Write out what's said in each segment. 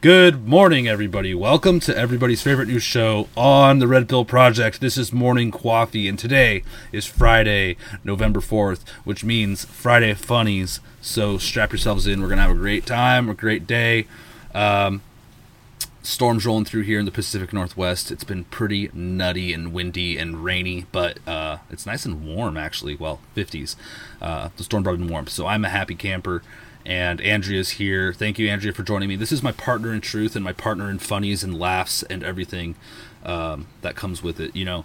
Good morning, everybody. Welcome to everybody's favorite news show on the Red Pill Project. This is Morning Coffee, and today is Friday, November 4th, which means Friday Funnies. So strap yourselves in. We're going to have a great time, a great day. Um, storms rolling through here in the Pacific Northwest. It's been pretty nutty and windy and rainy, but uh, it's nice and warm actually. Well, 50s. Uh, the storm brought in warmth, so I'm a happy camper. And Andrea's here. Thank you, Andrea, for joining me. This is my partner in truth and my partner in funnies and laughs and everything um, that comes with it. You know.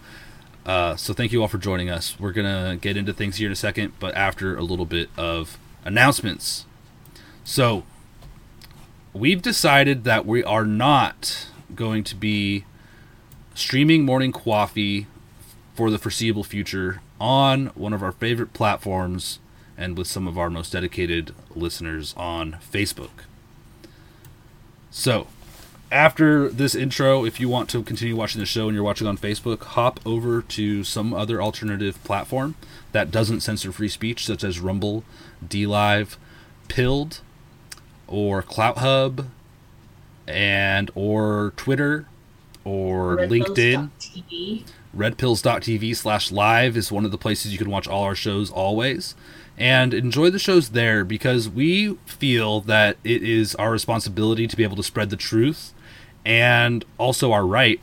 Uh, so thank you all for joining us. We're gonna get into things here in a second, but after a little bit of announcements. So we've decided that we are not going to be streaming morning coffee for the foreseeable future on one of our favorite platforms and with some of our most dedicated listeners on Facebook. So, after this intro, if you want to continue watching the show and you're watching on Facebook, hop over to some other alternative platform that doesn't censor free speech, such as Rumble, DLive, Pilled, or Clout Hub, and or Twitter, or LinkedIn. TV. Redpills.tv slash live is one of the places you can watch all our shows always. And enjoy the shows there because we feel that it is our responsibility to be able to spread the truth and also our right.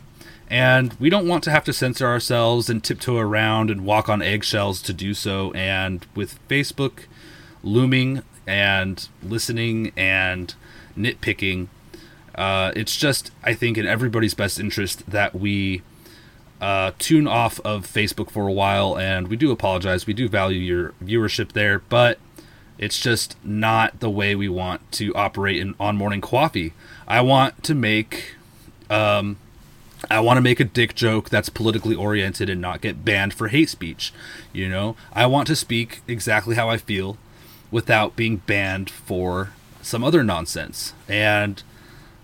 And we don't want to have to censor ourselves and tiptoe around and walk on eggshells to do so. And with Facebook looming and listening and nitpicking, uh, it's just, I think, in everybody's best interest that we uh, tune off of Facebook for a while, and we do apologize. We do value your viewership there, but it's just not the way we want to operate in on morning coffee. I want to make, um, I want to make a dick joke that's politically oriented and not get banned for hate speech. You know, I want to speak exactly how I feel without being banned for some other nonsense. And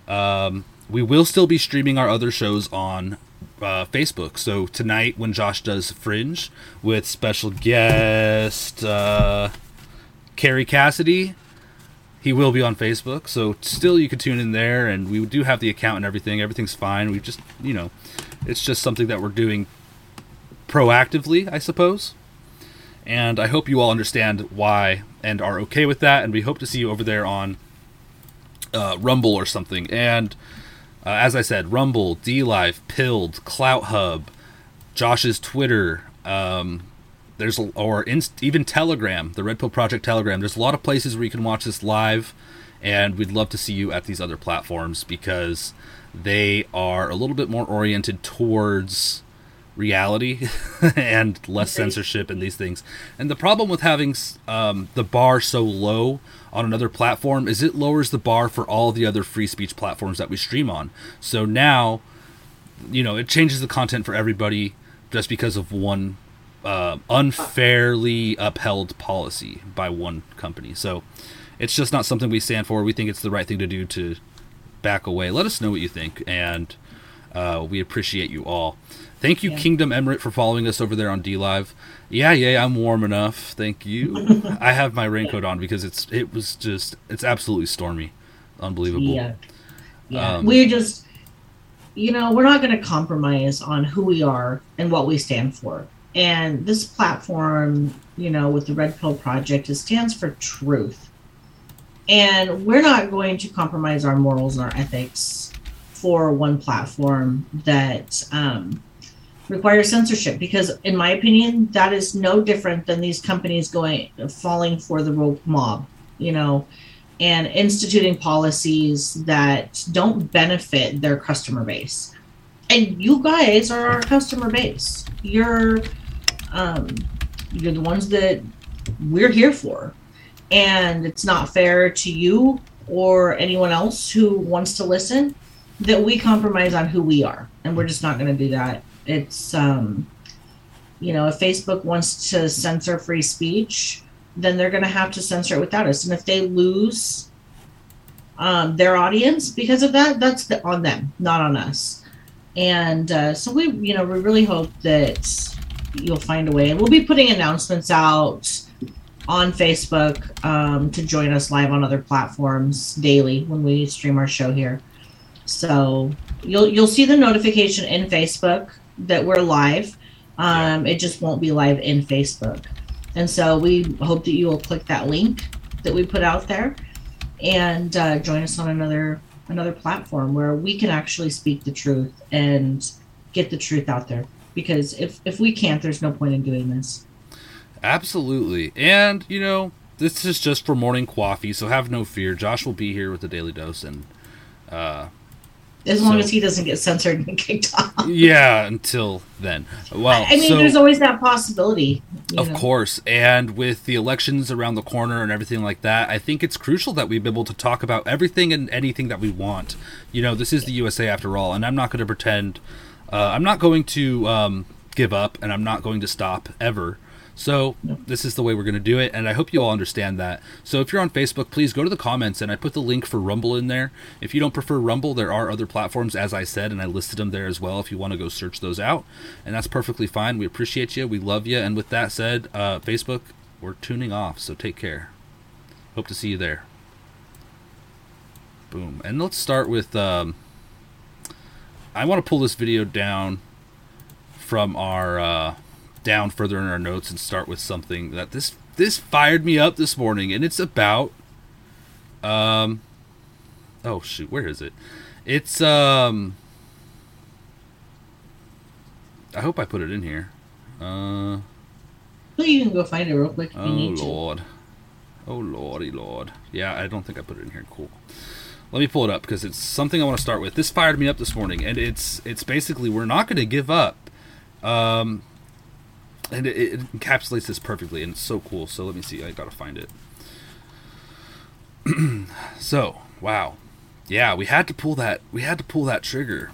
um, we will still be streaming our other shows on uh, Facebook. So tonight, when Josh does Fringe with special guest uh, Kerry Cassidy, he will be on Facebook. So still, you can tune in there, and we do have the account and everything. Everything's fine. We just, you know, it's just something that we're doing proactively, I suppose. And I hope you all understand why and are okay with that. And we hope to see you over there on uh, Rumble or something. And Uh, as I said, Rumble, DLive, Pilled, Clout Hub, Josh's Twitter, um, there's or inst, even Telegram, the Red Pill Project Telegram. There's a lot of places where you can watch this live, and we'd love to see you at these other platforms because they are a little bit more oriented towards reality and less censorship and these things. And the problem with having um, the bar so low on another platform is it lowers the bar for all the other free speech platforms that we stream on. So now, you know, it changes the content for everybody just because of one uh, unfairly upheld policy by one company. So it's just not something we stand for. We think it's the right thing to do to back away. Let us know what you think, and uh, we appreciate you all. Thank you, yeah. Kingdom Emirate, for following us over there on D Live. Yeah, yeah, I'm warm enough. Thank you. I have my raincoat on because it's it was just it's absolutely stormy, unbelievable. Yeah, yeah. Um, we're just, you know, we're not going to compromise on who we are and what we stand for. And this platform, you know, with the Red Pill Project, it stands for truth. And we're not going to compromise our morals and our ethics for one platform that um, requires censorship because in my opinion that is no different than these companies going falling for the mob you know and instituting policies that don't benefit their customer base. And you guys are our customer base. You're um you're the ones that we're here for. And it's not fair to you or anyone else who wants to listen that we compromise on who we are. And we're just not going to do that it's um, you know, if Facebook wants to censor free speech, then they're going to have to censor it without us. And if they lose um, their audience because of that, that's the, on them, not on us. And uh, so we, you know, we really hope that you'll find a way. And we'll be putting announcements out on Facebook um, to join us live on other platforms daily when we stream our show here. So you'll you'll see the notification in Facebook that we're live. Um. It just won't be live in Facebook. And so we hope that you will click that link that we put out there and uh, join us on another another platform where we can actually speak the truth and get the truth out there. Because if if we can't, there's no point in doing this. Absolutely, and you know this is just for morning coffee, so have no fear. Josh will be here with the daily dose, and uh, as long so, as he doesn't get censored and kicked off. Yeah, until then. Well, I mean, so, there's always that possibility. Of know. course, and with the elections around the corner and everything like that, I think it's crucial that we be able to talk about everything and anything that we want. You know, this is the USA after all, and I'm not going to pretend. Uh, I'm not going to um, give up, and I'm not going to stop ever. So this is the way we're going to do it, and I hope you all understand that. So if you're on Facebook, please go to the comments, and I put the link for Rumble in there. If you don't prefer Rumble, there are other platforms, as I said, and I listed them there as well. If you want to go search those out, and that's perfectly fine. We appreciate you, we love you, and with that said, uh, Facebook, we're tuning off. So take care. Hope to see you there. Boom, and let's start with. Um, I want to pull this video down from our. Uh, down further in our notes and start with something that this this fired me up this morning, and it's about um oh shoot, where is it? It's um I hope I put it in here. Uh you can go find it real quick. oh lord, oh lordy lord. Yeah, I don't think I put it in here. Cool. Let me pull it up because it's something I want to start with. This fired me up this morning, and it's it's basically we're not going to give up. Um, and it, it, encapsulates this perfectly and it's so cool. So let me see. I gotta find it. So wow. Yeah we had to pull that we had to pull that trigger.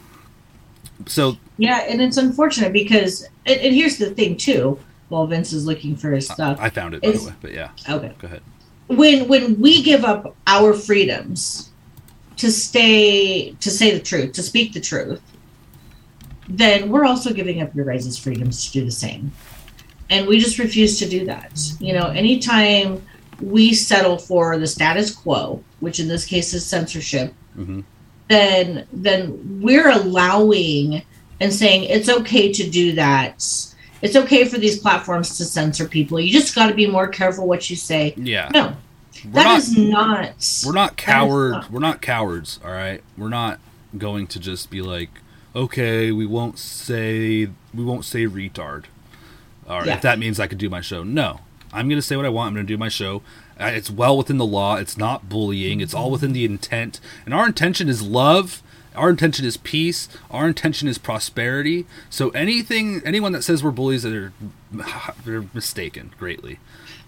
So yeah and it's unfortunate because and, and here's the thing too while vince is looking for his stuff i found it by the way but yeah. Okay. Go ahead. When when we give up our freedoms to stay to say the truth to speak the truth then we're also giving up your guys' freedoms to do the same and we just refuse to do that. You know, anytime we settle for the status quo, which in this case is censorship, mm-hmm. then then we're allowing and saying it's okay to do that. It's okay for these platforms to censor people. You just got to be more careful what you say. Yeah. No, we're that not, is not. We're not coward. Not. We're not cowards. All right. We're not. going to just be like, okay, we won't say we won't say retard, or Yeah. if that means I could do my show. No, I'm going to say what I want. I'm going to do my show. Uh, It's well within the law. It's not bullying. It's all within the intent, and our intention is love. Our intention is peace. Our intention is prosperity. So anything, anyone that says we're bullies, they're they're mistaken greatly.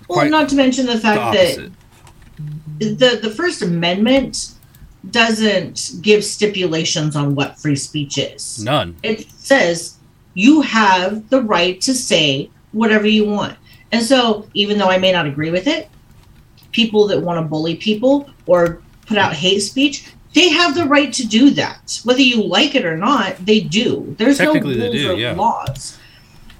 Well, Quite not to mention the the fact opposite. that the the First Amendment doesn't give stipulations on what free speech is. None. It says you have the right to say whatever you want. And so, even though I may not agree with it, people that want to bully people or put out hate speech, they have the right to do that. Whether you like it or not, they do. There's no rules do, or yeah. laws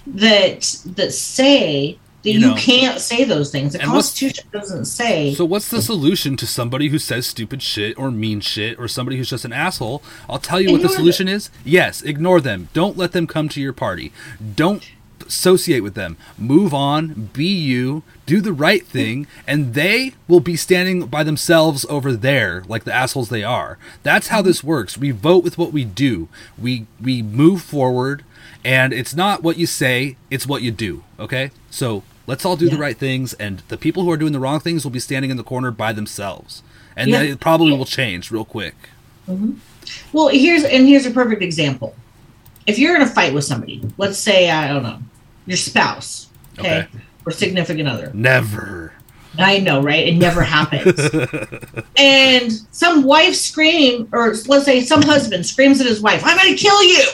that that say You know. can't say those things. The Constitution doesn't say. So what's the solution to somebody who says stupid shit or mean shit or somebody who's just an asshole? I'll tell you what the solution is. Yes, ignore them. Don't let them come to your party. Don't associate with them. Move on, be you, do the right thing, and they will be standing by themselves over there like the assholes they are. That's how this works. We vote with what we do. We we move forward and it's not what you say, it's what you do, okay? So, let's all do the right things and the people who are doing the wrong things will be standing in the corner by themselves. And Yeah. then it probably will change real quick. Well, here's and here's a perfect example. If you're in a fight with somebody, let's say I don't know, your spouse, okay, Okay. or significant other. Never. I know, right? It never happens. and some wife scream, or let's say some husband screams at his wife, "I'm going to kill you!"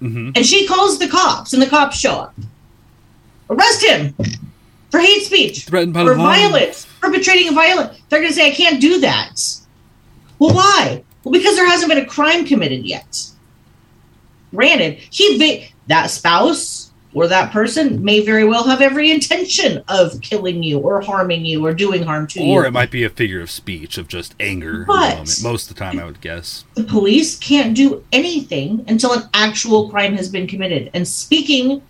hmm And she calls the cops, and the cops show up. Arrest him for hate speech Threatened by or the law. violence, perpetrating a violence. They're going to say, "I can't do that." Well, why? Well, because there hasn't been a crime committed yet. Granted, he va- that spouse or that person may very well have every intention of killing you or harming you or doing harm to Or you. Or it might be a figure of speech of just anger. But- Most of the time, I would guess. the police can't do anything until an actual crime has been committed, and speaking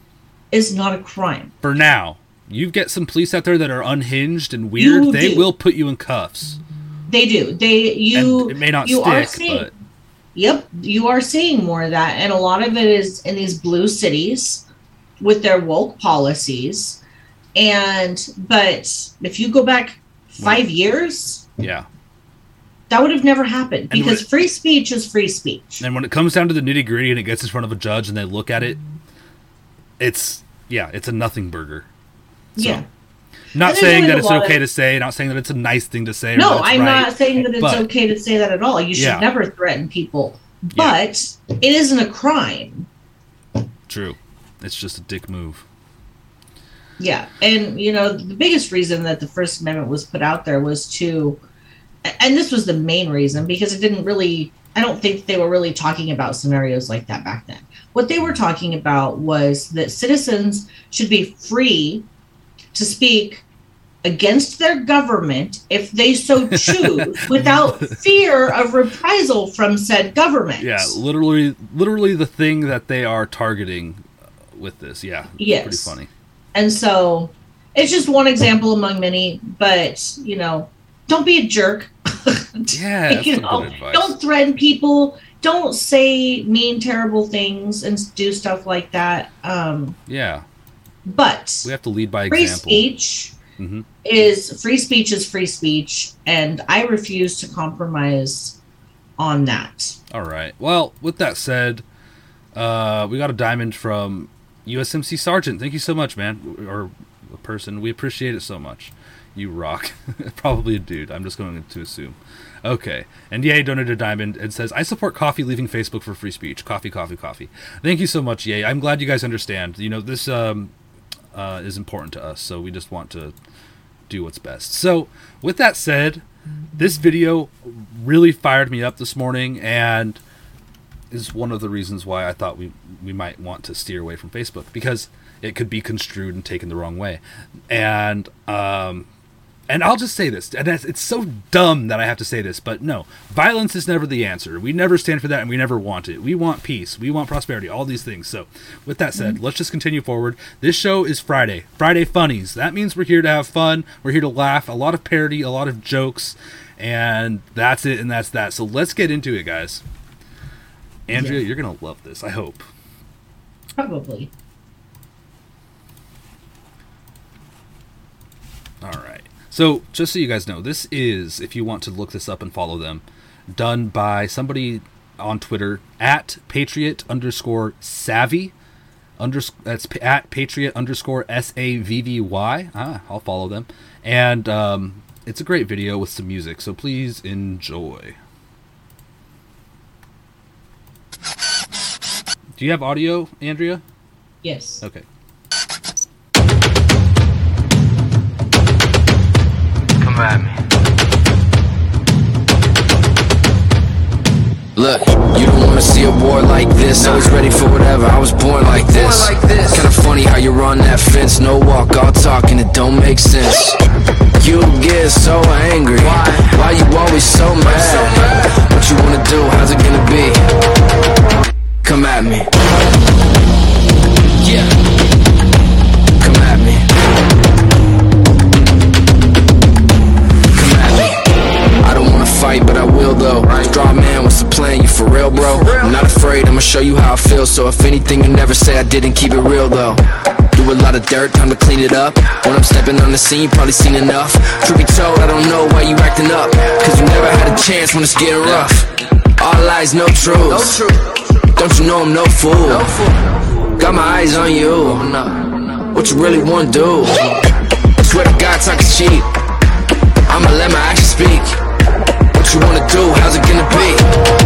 is not a crime. For now, you get some police out there that are unhinged and weird. You they do. will put you in cuffs. They do. They you. and it may not you are stick, seeing- but Yep, you are seeing more of that, and a lot of it is in these blue cities with their woke policies. And but if you go back five years, yeah. that would have never happened And because when- free speech is free speech. And when it comes down to the nitty gritty and it gets in front of a judge and they look at it, it's yeah, it's a nothing burger. So, yeah. Not saying that it's okay of- to say, not saying that it's a nice thing to say. No, I'm right, not saying that it's but- okay to say that at all. You should Yeah. never threaten people, Yeah. but it isn't a crime. True. It's just a dick move. Yeah, and you know the biggest reason that the First Amendment was put out there was to, and this was the main reason because it didn't really. I don't think they were really talking about scenarios like that back then. What they were talking about was that citizens should be free to speak against their government if they so choose without fear of reprisal from said government. Yeah, literally, literally the thing that they are targeting with this. Yeah, Yes. pretty funny. And so it's just one example among many, but you know, don't be a jerk. Yeah, that's you know, good advice. don't threaten people. Don't say mean, terrible things and do stuff like that. Um, Yeah, but we have to lead by free example. speech Mhm. is free speech is free speech, and I refuse to compromise on that. All right. Well, with that said, uh, we got a diamond from USMC Sergeant. Thank you so much, man, or a person. We appreciate it so much. You rock. Probably a dude. I'm just going to assume. Okay. And Yay donated a diamond and says, I support coffee leaving Facebook for free speech. Coffee, coffee, coffee. Thank you so much, Yay. I'm glad you guys understand. You know, this um, uh, is important to us, so we just want to do what's best. So, with that said, this video really fired me up this morning and is one of the reasons why I thought we we might want to steer away from Facebook because it could be construed and taken the wrong way. And um and I'll just say this, and it's, so dumb that I have to say this, but no, violence is never the answer. We never stand for that, and we never want it. We want peace, we want prosperity, all these things. So, with that said, mm. let's just continue forward. This show is Friday, Friday funnies. That means we're here to have fun. We're here to laugh. A lot of parody, a lot of jokes, and that's it, and that's that. So let's get into it, guys. Andrea, yeah. you're gonna love this. I hope. Probably. All right. So, just so you guys know, this is, if you want to look this up and follow them, done by somebody on Twitter at patriot underscore savvy. Unders- that's at patriot underscore s a v v y. Ah, I'll follow them. And um, it's a great video with some music, so please enjoy. Do you have audio, Andrea? Yes. Okay. Look, you don't wanna see a war like this. I was ready for whatever, I was born like this. Kinda funny how you run that fence, no walk, all talk, and it don't make sense. You get so angry, why? Why you always so mad? What you wanna do, how's it gonna be? Come at me. Yeah. Come at me. Come at me. I don't wanna fight, but I will though. Straw man, what's the plan? You for real, bro? I'm not afraid, I'ma show you how I feel. So if anything, you never say I didn't keep it real though. Do a lot of dirt, time to clean it up. When I'm stepping on the scene, you probably seen enough. Truth be told, I don't know why you acting up. Cause you never had a chance when it's getting rough. All lies, no truth. Don't you know I'm no fool? Got my eyes on you. What you really wanna do? I Swear to God, talking cheap. I'ma let my actions speak what you wanna do, how's it gonna be?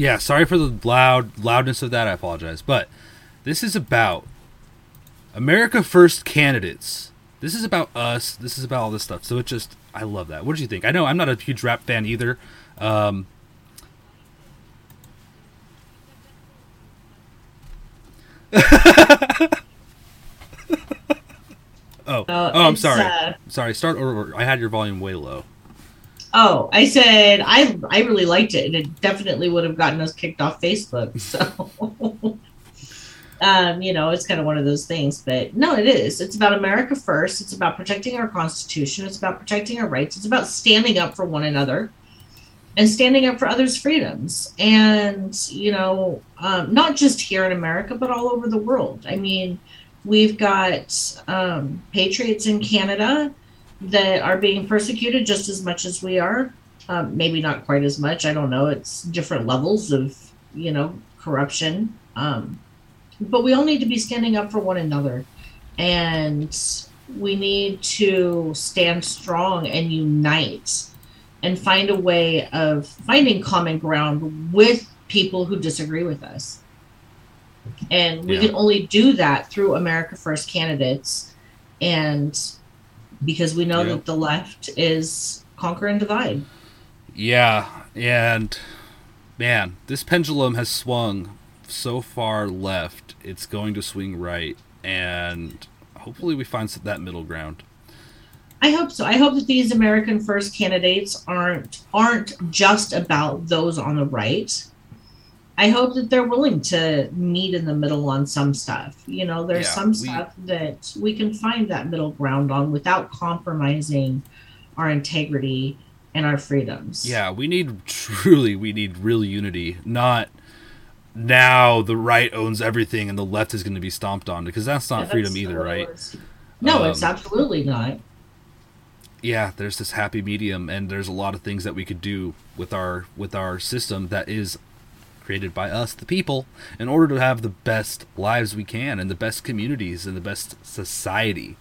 Yeah, sorry for the loud loudness of that. I apologize, but this is about America First candidates this is about us. This is about all this stuff. So it just, I love that. What did you think? I know I'm not a huge rap fan either. Um, oh, oh, I'm sorry. Uh, sorry. Start over. I had your volume way low. Oh, I said I I really liked it, and it definitely would have gotten us kicked off Facebook. So um, you know, it's kind of one of those things. But no, it is. It's about America first. It's about protecting our Constitution. It's about protecting our rights. It's about standing up for one another and standing up for others' freedoms. And, you know, um, not just here in America, but all over the world. I mean, we've got um, patriots in Canada that are being persecuted just as much as we are. Um, maybe not quite as much. I don't know. It's different levels of, you know, corruption. Um, but we all need to be standing up for one another and we need to stand strong and unite and find a way of finding common ground with people who disagree with us and we yeah. can only do that through america first candidates and because we know that the left is conquer and divide yeah and man this pendulum has swung so far left, it's going to swing right, and hopefully we find that middle ground. I hope so. I hope that these American First candidates aren't aren't just about those on the right. I hope that they're willing to meet in the middle on some stuff. You know, there's yeah, some we, stuff that we can find that middle ground on without compromising our integrity and our freedoms. Yeah, we need truly we need real unity, not now the right owns everything and the left is going to be stomped on because that's not yeah, freedom either, right? No, um, it's absolutely not. Yeah, there's this happy medium, and there's a lot of things that we could do with our with our system that is created by us, the people, in order to have the best lives we can and the best communities and the best society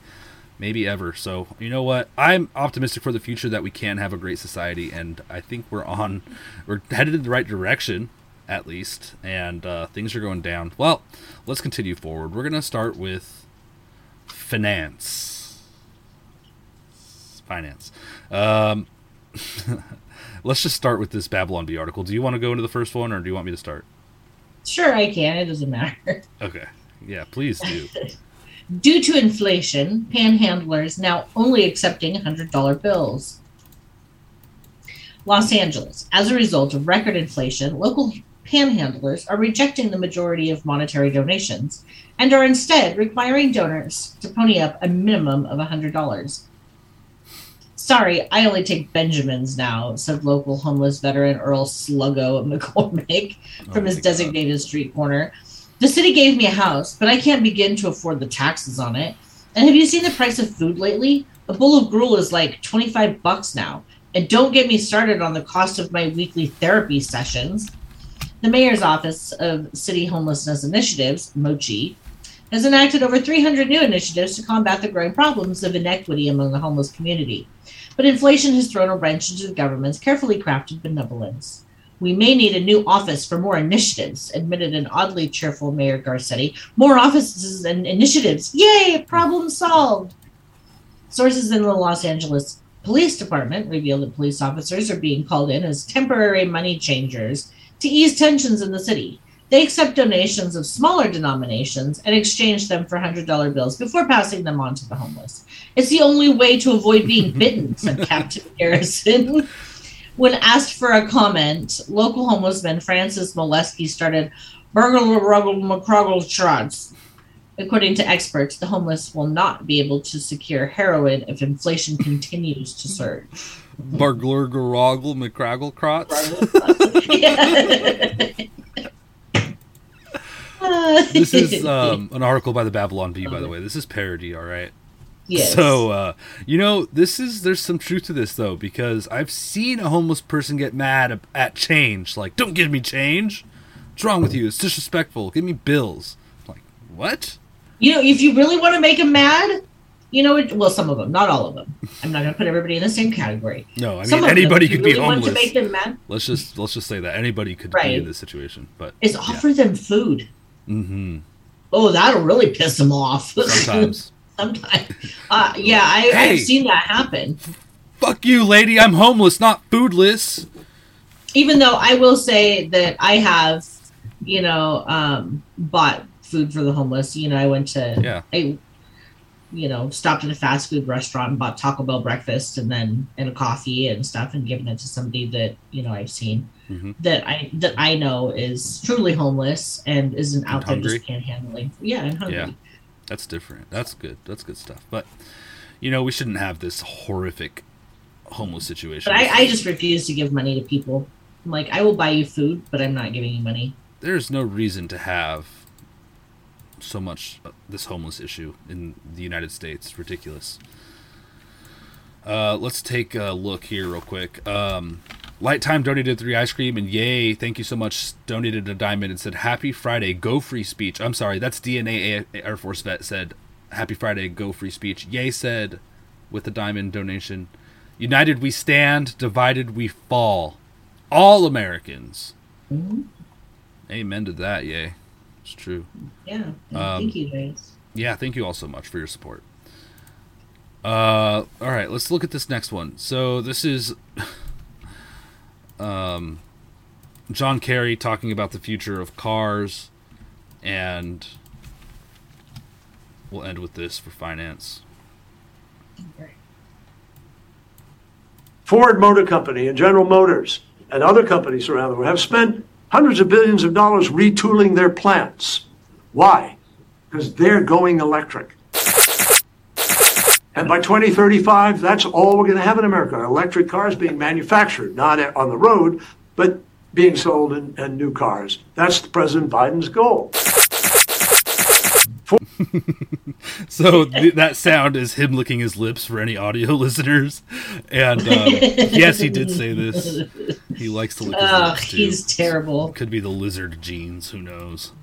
maybe ever. So, you know what? I'm optimistic for the future that we can have a great society and I think we're on we're headed in the right direction at least, and uh, things are going down. Well, let's continue forward. We're going to start with finance. Finance. Um, let's just start with this Babylon Bee article. Do you want to go into the first one, or do you want me to start? Sure, I can. It doesn't matter. Okay. Yeah, please do. Due to inflation, panhandlers now only accepting $100 bills. Los Angeles. As a result of record inflation, local panhandlers are rejecting the majority of monetary donations and are instead requiring donors to pony up a minimum of $100. Sorry, I only take Benjamins now, said local homeless veteran Earl Sluggo McCormick oh, from Oh his my God. designated street corner. The city gave me a house, but I can't begin to afford the taxes on it. And have you seen the price of food lately? A bowl of gruel is like 25 bucks now. And don't get me started on the cost of my weekly therapy sessions. The mayor's office of city homelessness initiatives, MOCHI, has enacted over 300 new initiatives to combat the growing problems of inequity among the homeless community. But inflation has thrown a wrench into the government's carefully crafted benevolence. We may need a new office for more initiatives, admitted an oddly cheerful Mayor Garcetti. More offices and initiatives. Yay, problem solved. Sources in the Los Angeles Police Department reveal that police officers are being called in as temporary money changers to ease tensions in the city. They accept donations of smaller denominations and exchange them for $100 bills before passing them on to the homeless. It's the only way to avoid being bitten, said Captain Garrison. When asked for a comment, local homelessman Francis Molesky started burgle ruggle macroggle shots. According to experts, the homeless will not be able to secure heroin if inflation continues to surge. Burglar Garoggle McCraggle Crotts. This is um, an article by the Babylon Bee, by the way. This is parody, all right. yes. So, uh, you know, this is there's some truth to this though because I've seen a homeless person get mad at- change, like, "Don't give me change. What's wrong with you? It's disrespectful. Give me bills." Like, what? You know, if you really want to make them mad, you know, it- well, some of them, not all of them. I'm not going to put everybody in the same category. No, I mean them, anybody you could be really want to homeless. make them mad, Let's just let's just say that anybody could be in this situation, but is offer them food. Hmm Oh, that'll really piss them off. sometimes. Sometimes. Uh, yeah, I, Hey. I've seen that happen. Fuck you, lady. I'm homeless, not foodless. Even though I will say that I have, you know, um, bought food for the homeless. You know, I went to, Yeah. I, you know, stopped at a fast food restaurant and bought Taco Bell breakfast and then and a coffee and stuff and given it to somebody that you know I've seen Mhm. that I that I know is truly homeless and isn't out there hungry? just panhandling. Yeah, and hungry. Yeah. That's different. That's good. That's good stuff. But you know, we shouldn't have this horrific homeless situation. But I, I just refuse to give money to people. I'm like, I will buy you food, but I'm not giving you money. there's no reason to have so much uh, this homeless issue in the United States. It's ridiculous. Uh, let's take a look here real quick. Um, Light Time donated three ice cream, and yay, thank you so much. Donated a diamond and said, "Happy Friday, go free speech." I'm sorry, that's DNA Air Force vet said, "Happy Friday, go free speech." Yay said, with a diamond donation, "United we stand, divided we fall. All Americans." Mhm. Amen to that, yay. It's true. Yeah. Um, Thank you guys. Yeah, thank you all so much for your support. Uh, all right, let's look at this next one. So this is um, John Kerry talking about the future of cars, and we'll end with this for finance. Okay. Ford Motor Company and General Motors and other companies around the world have spent hundreds of billions of dollars retooling their plants. Why? Because they're going electric. And by 2035, that's all we're going to have in America electric cars being manufactured, not on the road, but being sold in, in new cars. That's President Biden's goal. So th- that sound is him licking his lips for any audio listeners. And um, yes, he did say this. He likes to look. Ugh, he's terrible. Could be the lizard genes. Who knows?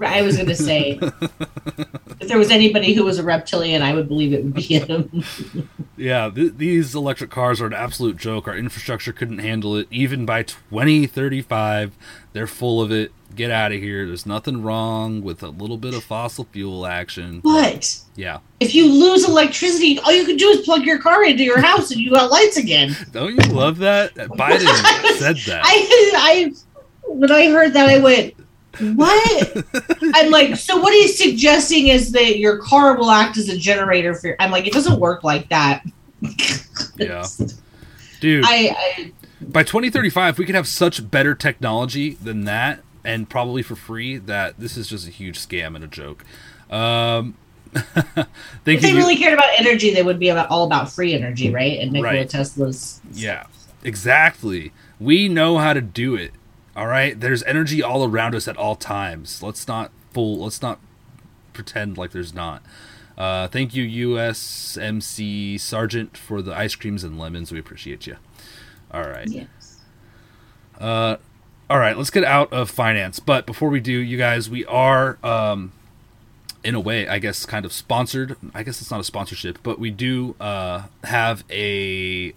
I was going to say, if there was anybody who was a reptilian, I would believe it would be him. Yeah, th- these electric cars are an absolute joke. Our infrastructure couldn't handle it. Even by 2035, they're full of it. Get out of here. There's nothing wrong with a little bit of fossil fuel action. but Yeah. if you lose electricity, all you can do is plug your car into your house and you got lights again. Don't you love that? Biden said that. I, I, when I heard that, I went, "What?" I'm like, "So what he's suggesting is that your car will act as a generator for?" I'm like, "It doesn't work like that." Yeah. Dude, I, I by 2035, we could have such better technology than that, and probably for free. That this is just a huge scam and a joke. Um, if they really cared about energy, they would be about all about free energy, right? And Nikola right. Tesla's. Yeah, exactly. We know how to do it. All right. There's energy all around us at all times. Let's not fool. Let's not pretend like there's not. Uh, thank you, USMC Sergeant, for the ice creams and lemons. We appreciate you. All right. Yes. Uh, all right. Let's get out of finance. But before we do, you guys, we are, um, in a way, I guess, kind of sponsored. I guess it's not a sponsorship, but we do uh, have a.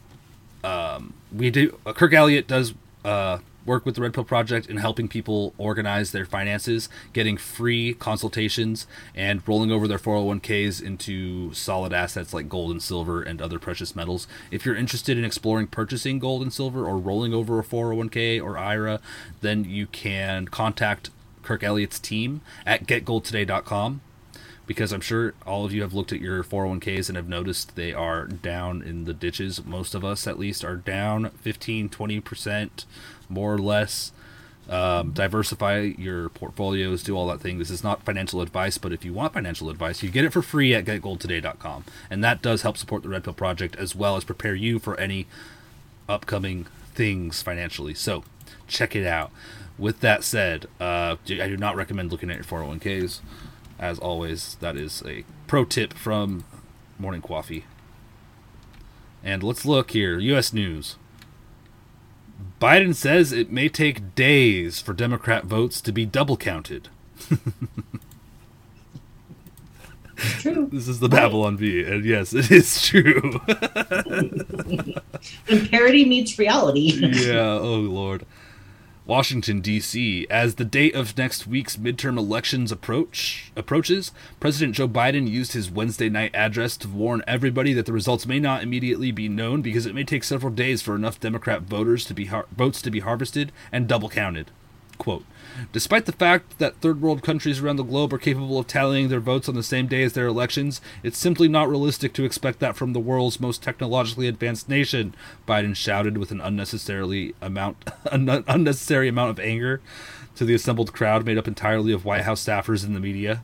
Um, we do. Uh, Kirk Elliott does uh, work with the Red Pill Project in helping people organize their finances, getting free consultations, and rolling over their 401ks into solid assets like gold and silver and other precious metals. If you're interested in exploring purchasing gold and silver or rolling over a 401k or IRA, then you can contact Kirk Elliott's team at getgoldtoday.com because I'm sure all of you have looked at your 401ks and have noticed they are down in the ditches. Most of us, at least, are down 15, 20% more or less. Um, diversify your portfolios, do all that thing. This is not financial advice, but if you want financial advice, you get it for free at getgoldtoday.com. And that does help support the Red Pill Project as well as prepare you for any upcoming things financially. So check it out. With that said, uh, I do not recommend looking at your 401ks. As always, that is a pro tip from Morning Coffee. And let's look here. U.S. News. Biden says it may take days for Democrat votes to be double counted. true. This is the right. Babylon Bee, and yes, it is true. when parody meets reality. yeah, oh Lord. Washington D.C. As the date of next week's midterm elections approach approaches, President Joe Biden used his Wednesday night address to warn everybody that the results may not immediately be known because it may take several days for enough Democrat voters to be har- votes to be harvested and double counted. Quote, Despite the fact that third world countries around the globe are capable of tallying their votes on the same day as their elections, it's simply not realistic to expect that from the world's most technologically advanced nation, Biden shouted with an unnecessarily amount an unnecessary amount of anger to the assembled crowd made up entirely of White House staffers and the media.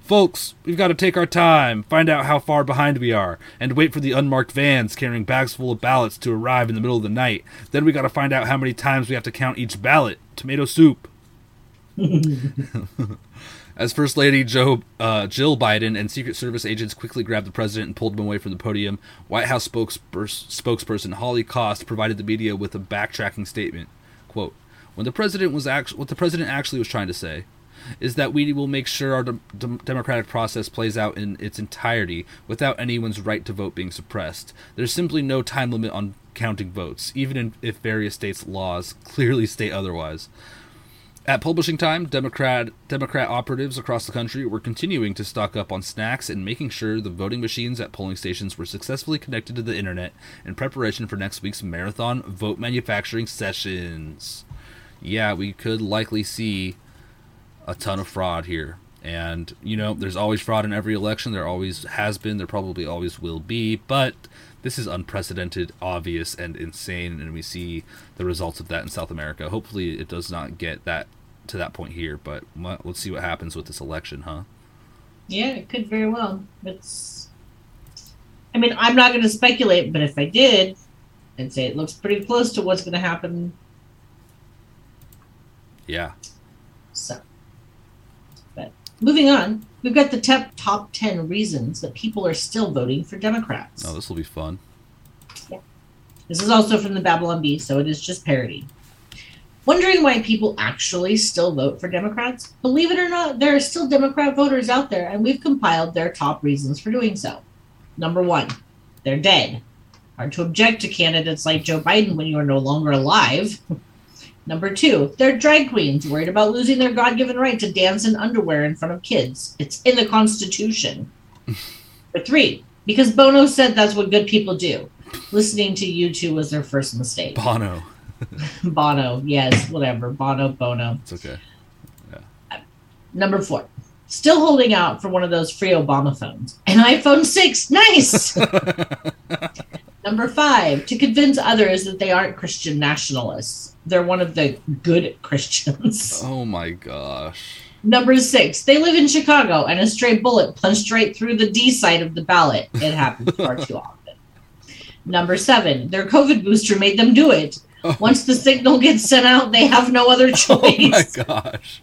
Folks, we've got to take our time, find out how far behind we are, and wait for the unmarked vans carrying bags full of ballots to arrive in the middle of the night. Then we got to find out how many times we have to count each ballot. Tomato soup. As First Lady Joe uh, Jill Biden and Secret Service agents quickly grabbed the president and pulled him away from the podium, White House spokesperson Holly Cost provided the media with a backtracking statement. "Quote: When the president was act- what the president actually was trying to say." Is that we will make sure our de- de- democratic process plays out in its entirety without anyone's right to vote being suppressed. There's simply no time limit on counting votes, even in, if various states' laws clearly state otherwise. At publishing time, Democrat Democrat operatives across the country were continuing to stock up on snacks and making sure the voting machines at polling stations were successfully connected to the internet in preparation for next week's marathon vote manufacturing sessions. Yeah, we could likely see a ton of fraud here. And, you know, there's always fraud in every election. There always has been. There probably always will be. But this is unprecedented, obvious, and insane. And we see the results of that in South America. Hopefully, it does not get that to that point here, but let's see what happens with this election, huh? Yeah, it could very well. It's. I mean, I'm not going to speculate, but if I did, I'd say it looks pretty close to what's going to happen. Yeah. So, moving on, we've got the top top ten reasons that people are still voting for Democrats. Oh, this will be fun. Yeah. This is also from the Babylon Bee, so it is just parody. Wondering why people actually still vote for Democrats? Believe it or not, there are still Democrat voters out there, and we've compiled their top reasons for doing so. Number one, they're dead. Hard to object to candidates like Joe Biden when you are no longer alive. Number two, they're drag queens worried about losing their God given right to dance in underwear in front of kids. It's in the Constitution. Number three, because Bono said that's what good people do. Listening to U2 was their first mistake. Bono. Bono, yes, whatever. Bono, Bono. It's okay. Yeah. Number four, still holding out for one of those free Obama phones. An iPhone 6, nice! Number five, to convince others that they aren't Christian nationalists. They're one of the good Christians. Oh my gosh. Number six, they live in Chicago and a stray bullet punched right through the D side of the ballot. It happens far too often. Number seven, their COVID booster made them do it. Once the signal gets sent out, they have no other choice. Oh my gosh.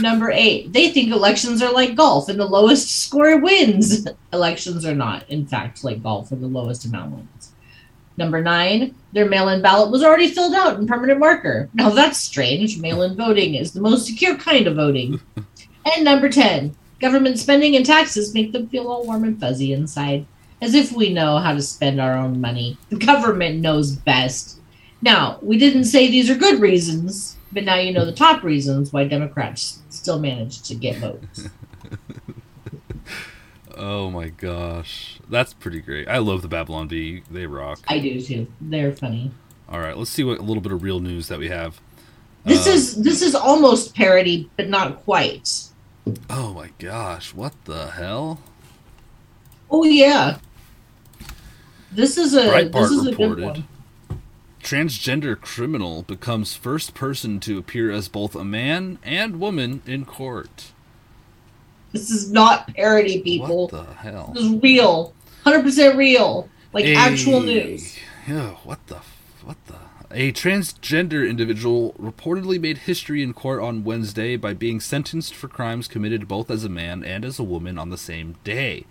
Number eight, they think elections are like golf and the lowest score wins. elections are not, in fact, like golf and the lowest amount wins. Number nine, their mail in ballot was already filled out in permanent marker. Now that's strange. Mail in voting is the most secure kind of voting. and number 10, government spending and taxes make them feel all warm and fuzzy inside, as if we know how to spend our own money. The government knows best. Now, we didn't say these are good reasons, but now you know the top reasons why Democrats still manage to get votes. oh my gosh. That's pretty great. I love the Babylon Bee. They rock. I do too. They're funny. All right, let's see what a little bit of real news that we have. This uh, is this is almost parody, but not quite. Oh my gosh, what the hell? Oh yeah. This is a Breitbart this is reported. a good one transgender criminal becomes first person to appear as both a man and woman in court. This is not parody, people. What the hell? This is real, hundred percent real, like a, actual news. Yeah, what the, what the? A transgender individual reportedly made history in court on Wednesday by being sentenced for crimes committed both as a man and as a woman on the same day.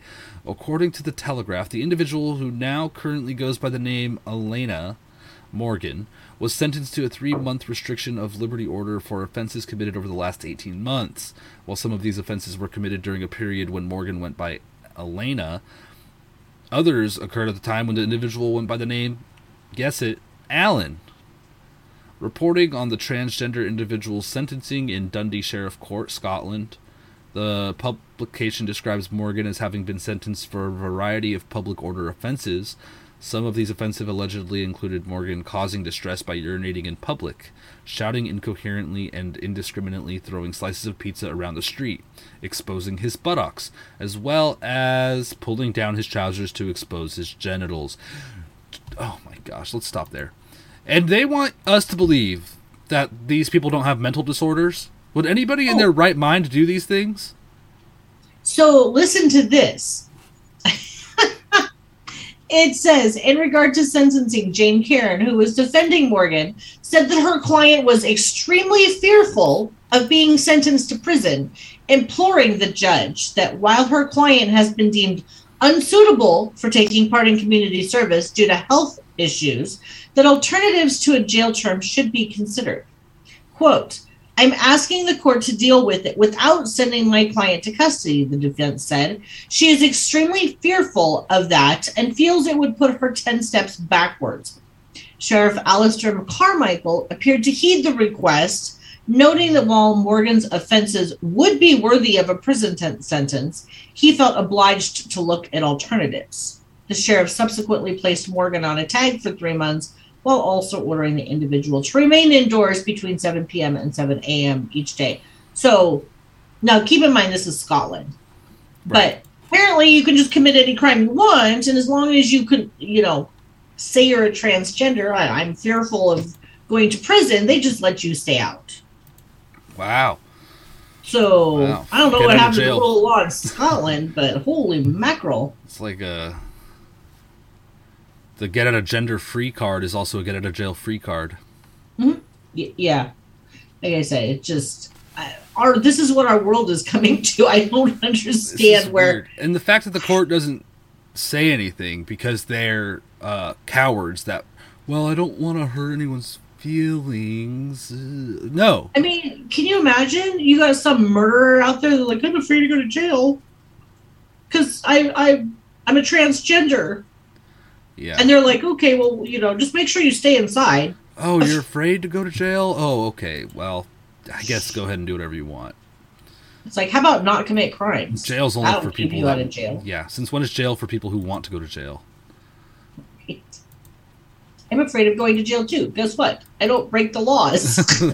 According to the Telegraph, the individual who now currently goes by the name Elena Morgan, was sentenced to a three month restriction of liberty order for offenses committed over the last 18 months. While some of these offenses were committed during a period when Morgan went by Elena, others occurred at the time when the individual went by the name, guess it, Alan. Reporting on the transgender individual's sentencing in Dundee Sheriff Court, Scotland, the publication describes Morgan as having been sentenced for a variety of public order offenses, some of these offensive allegedly included Morgan causing distress by urinating in public, shouting incoherently and indiscriminately throwing slices of pizza around the street, exposing his buttocks, as well as pulling down his trousers to expose his genitals. Oh my gosh, let's stop there. And they want us to believe that these people don't have mental disorders? Would anybody in their oh. right mind do these things? So listen to this. It says, in regard to sentencing, Jane Karen, who was defending Morgan, said that her client was extremely fearful of being sentenced to prison, imploring the judge that while her client has been deemed unsuitable for taking part in community service due to health issues, that alternatives to a jail term should be considered. Quote, I'm asking the court to deal with it without sending my client to custody, the defense said. She is extremely fearful of that and feels it would put her 10 steps backwards. Sheriff Alistair Carmichael appeared to heed the request, noting that while Morgan's offenses would be worthy of a prison t- sentence, he felt obliged to look at alternatives. The sheriff subsequently placed Morgan on a tag for three months while also ordering the individual to remain indoors between 7 p.m. and 7 a.m. each day. So now keep in mind this is Scotland. Right. But apparently you can just commit any crime you want, and as long as you can, you know, say you're a transgender, I, am fearful of going to prison, they just let you stay out. Wow. So wow. I don't know Get what happened to the law in Scotland, but holy mackerel. It's like a the get out of gender free card is also a get out of jail free card. Mm-hmm. Yeah, like I say, it just our this is what our world is coming to. I don't understand where weird. and the fact that the court doesn't say anything because they're uh, cowards. That well, I don't want to hurt anyone's feelings. Uh, no, I mean, can you imagine? You got some murderer out there like I'm afraid to go to jail because I I I'm a transgender. Yeah. And they're like, okay, well, you know, just make sure you stay inside. Oh, you're afraid to go to jail? Oh, okay. Well, I guess go ahead and do whatever you want. It's like, how about not commit crimes? Jail's only for people you out of jail. Yeah, since when is jail for people who want to go to jail? I'm afraid of going to jail too. Guess what? I don't break the laws.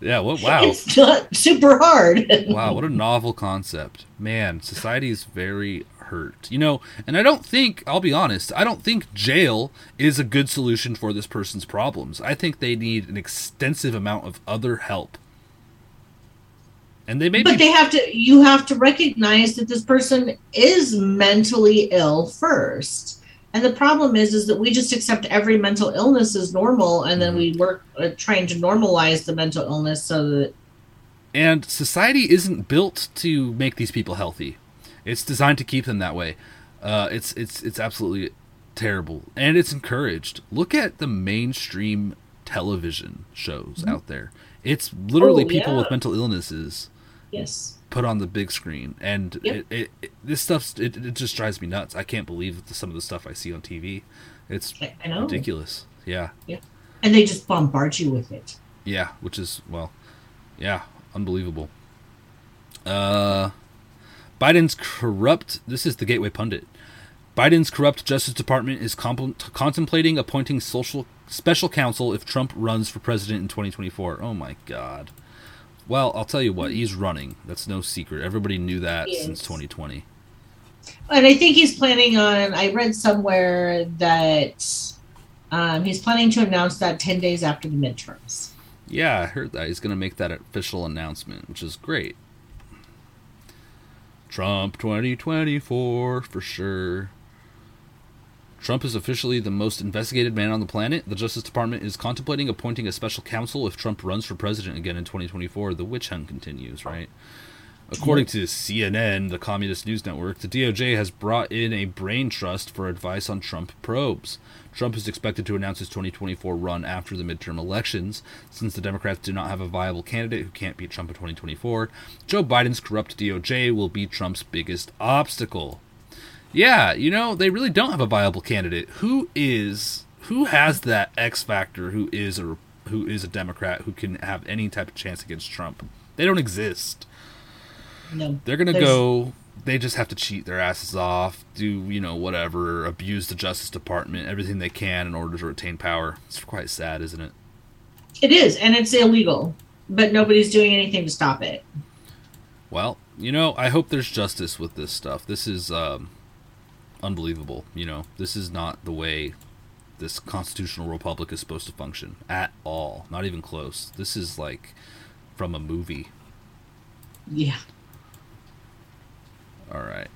yeah, well, wow. It's not super hard. wow, what a novel concept. Man, society is very hurt. You know, and I don't think, I'll be honest, I don't think jail is a good solution for this person's problems. I think they need an extensive amount of other help. And they may but be, they have to you have to recognize that this person is mentally ill first and the problem is is that we just accept every mental illness as normal and then we work uh, trying to normalize the mental illness so that and society isn't built to make these people healthy. It's designed to keep them that way. Uh, it's it's it's absolutely terrible, and it's encouraged. Look at the mainstream television shows out there. It's literally Oh, people yeah. with mental illnesses yes put on the big screen, and Yep. it, it, it this stuff it, it just drives me nuts. I can't believe the, some of the stuff I see on TV. It's I, I know ridiculous. Yeah, and they just bombard you with it yeah, which is well, yeah, unbelievable. Uh, Biden's corrupt. This is the Gateway Pundit. Biden's corrupt Justice Department is comp- contemplating appointing social special counsel if Trump runs for president in 2024. Oh my God. Well, I'll tell you what. He's running. That's no secret. Everybody knew that He since is. 2020. and i think he's planning on i read somewhere that um, he's planning to announce that 10 days after the midterms Yeah, I heard that. He's going to make that official announcement, which is great. Trump 2024 for sure. Trump is officially the most investigated man on the planet. The Justice Department is contemplating appointing a special counsel if Trump runs for president again in 2024. The witch hunt continues, right? According to CNN, the communist news network, the DOJ has brought in a brain trust for advice on Trump probes. Trump is expected to announce his 2024 run after the midterm elections. Since the Democrats do not have a viable candidate who can't beat Trump in 2024, Joe Biden's corrupt DOJ will be Trump's biggest obstacle. Yeah, you know, they really don't have a viable candidate. Who is who has that X factor who is a who is a Democrat who can have any type of chance against Trump? They don't exist. no They're gonna go. They just have to cheat their asses off, do you know whatever, abuse the Justice Department, everything they can in order to retain power. It's quite sad, isn't it? it is and it's illegal but nobody's doing anything to stop it Well, you know, I hope there's justice with this stuff. This is um, unbelievable. You know, this is not the way this constitutional republic is supposed to function at all. Not even close. This is like from a movie. yeah All right.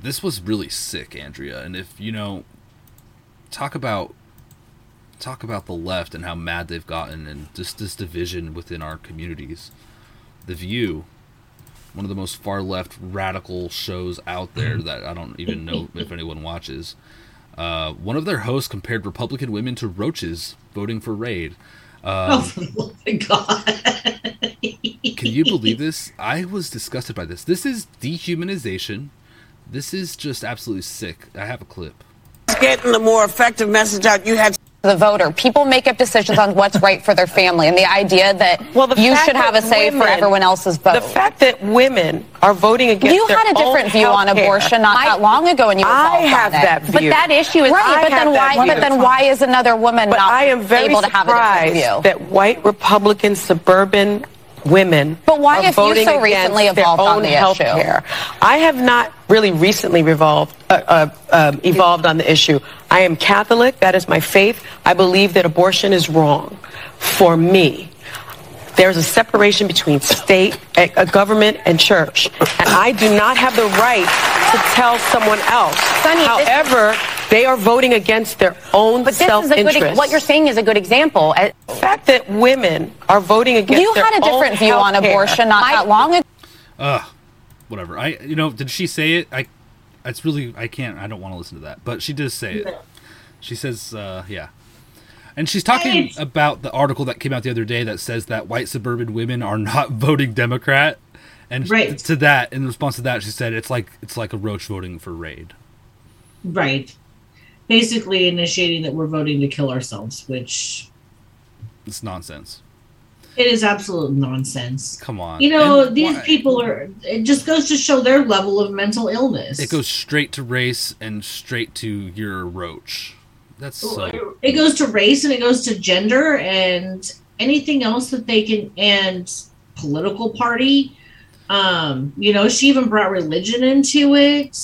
This was really sick, Andrea. And if you know, talk about talk about the left and how mad they've gotten, and just this division within our communities. The View, one of the most far left radical shows out there that I don't even know if anyone watches. Uh, one of their hosts compared Republican women to roaches voting for Raid. Oh, Um, for the love of god Can you believe this? I was disgusted by this. This is dehumanization. This is just absolutely sick. I have a clip. getting the more effective message out. You had the voter. People make up decisions on what's right for their family, and the idea that Well, the you should have a say for women- everyone else's vote. the fact that women are voting against you had a different view on abortion not that long ago, and you I have that But that issue is right. But then why? But then why is another woman But not I am very able to have a different view? that white Republican suburban women But why have you so recently evolved on the issue? care. I have not really recently revolved, uh, uh, um, evolved on the issue. I am Catholic. That is my faith. I believe that abortion is wrong for me. There's a separation between state, a, government, and church. And I do not have the right to tell someone else. Sonny, However, they are voting against their own But this is a good. What you're saying is a good example. Uh, The fact that women are voting against You their had a different view on abortion not that long ago. Ugh, whatever. I you know did she say it? I it's really I can't I don't want to listen to that. But she does say it. She says uh, yeah. And she's talking It's- about the article that came out the other day that says that white suburban women are not voting Democrat. And Right. to that, in response to that, she said it's like it's like a roach voting for Raid. right basically initiating that we're voting to kill ourselves which It's nonsense. it is absolute nonsense Come on. you know And these why- people are it just goes to show their level of mental illness It goes straight to race and straight to your roach. That's so. it goes to race and it goes to gender and anything else that they can and political party um you know she even brought religion into it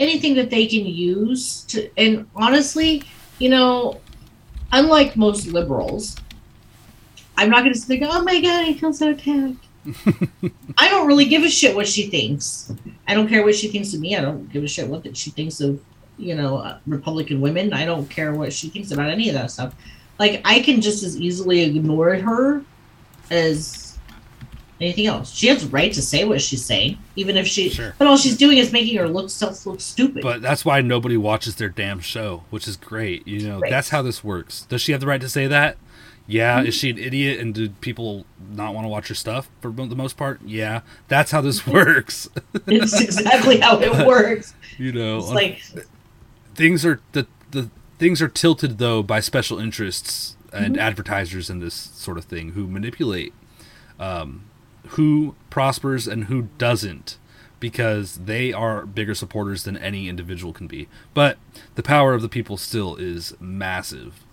anything that they can use to and honestly you know unlike most liberals i'm not going to think oh my god i feel so attacked i don't really give a shit what she thinks. I don't care what she thinks of me. I don't give a shit what she thinks of you know uh, republican women. I don't care what she thinks about any of that stuff. Like i can just as easily ignore her as anything else. She has the right to say what she's saying, even if she. Sure. But all she's doing is making her look self look stupid. But that's why nobody watches their damn show, which is great. You know, right. that's how this works. Does she have the right to say that? Yeah. Mm-hmm. Is she an idiot? And do people not want to watch her stuff for the most part? Yeah. That's how this works. it's exactly how it works. you know, it's like things are the the things are tilted though by special interests and mm-hmm. advertisers and this sort of thing who manipulate um, who prospers and who doesn't because they are bigger supporters than any individual can be. But the power of the people still is massive.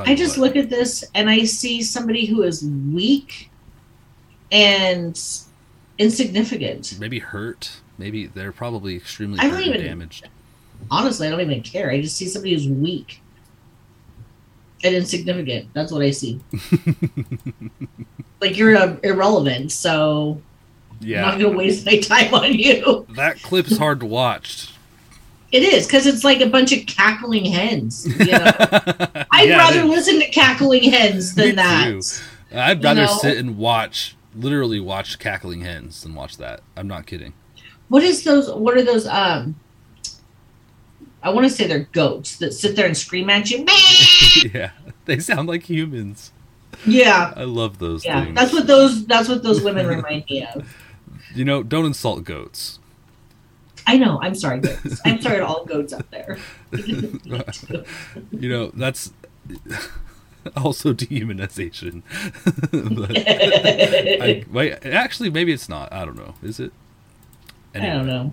i just what. look at this and I see somebody who is weak and insignificant. Maybe hurt. Maybe they're probably extremely I don't even, damaged. Honestly, I don't even care. I just see somebody who's weak and insignificant. That's what I see. like you're uh, irrelevant, so yeah, I'm not gonna waste my time on you. That clip's hard to watch. It is because it's like a bunch of cackling hens. You know? I'd yeah, rather listen to cackling hens than that. Too. I'd rather you know? sit and watch, literally watch cackling hens than watch that. I'm not kidding. What is those? What are those? Um, I want to say they're goats that sit there and scream at you. yeah, they sound like humans. Yeah, I love those. Yeah, things. that's what those that's what those women remind me of. You know, don't insult goats. I know. I'm sorry, goats. I'm sorry to all goats out there. you know, that's also dehumanization. I, wait, actually, maybe it's not. I don't know. Is it? Anyway. I don't know.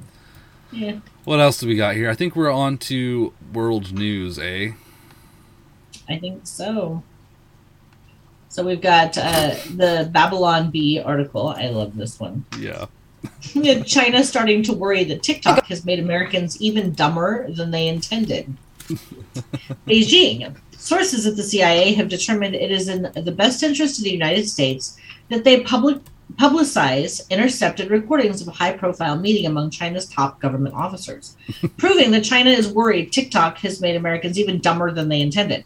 Yeah. What else do we got here? I think we're on to world news, eh? I think so. So we've got uh, the Babylon Bee article. I love this one. Yeah. China starting to worry that TikTok has made Americans even dumber than they intended. Beijing. Sources at the CIA have determined it is in the best interest of the United States that they public publicize intercepted recordings of a high profile meeting among China's top government officers, proving that China is worried TikTok has made Americans even dumber than they intended.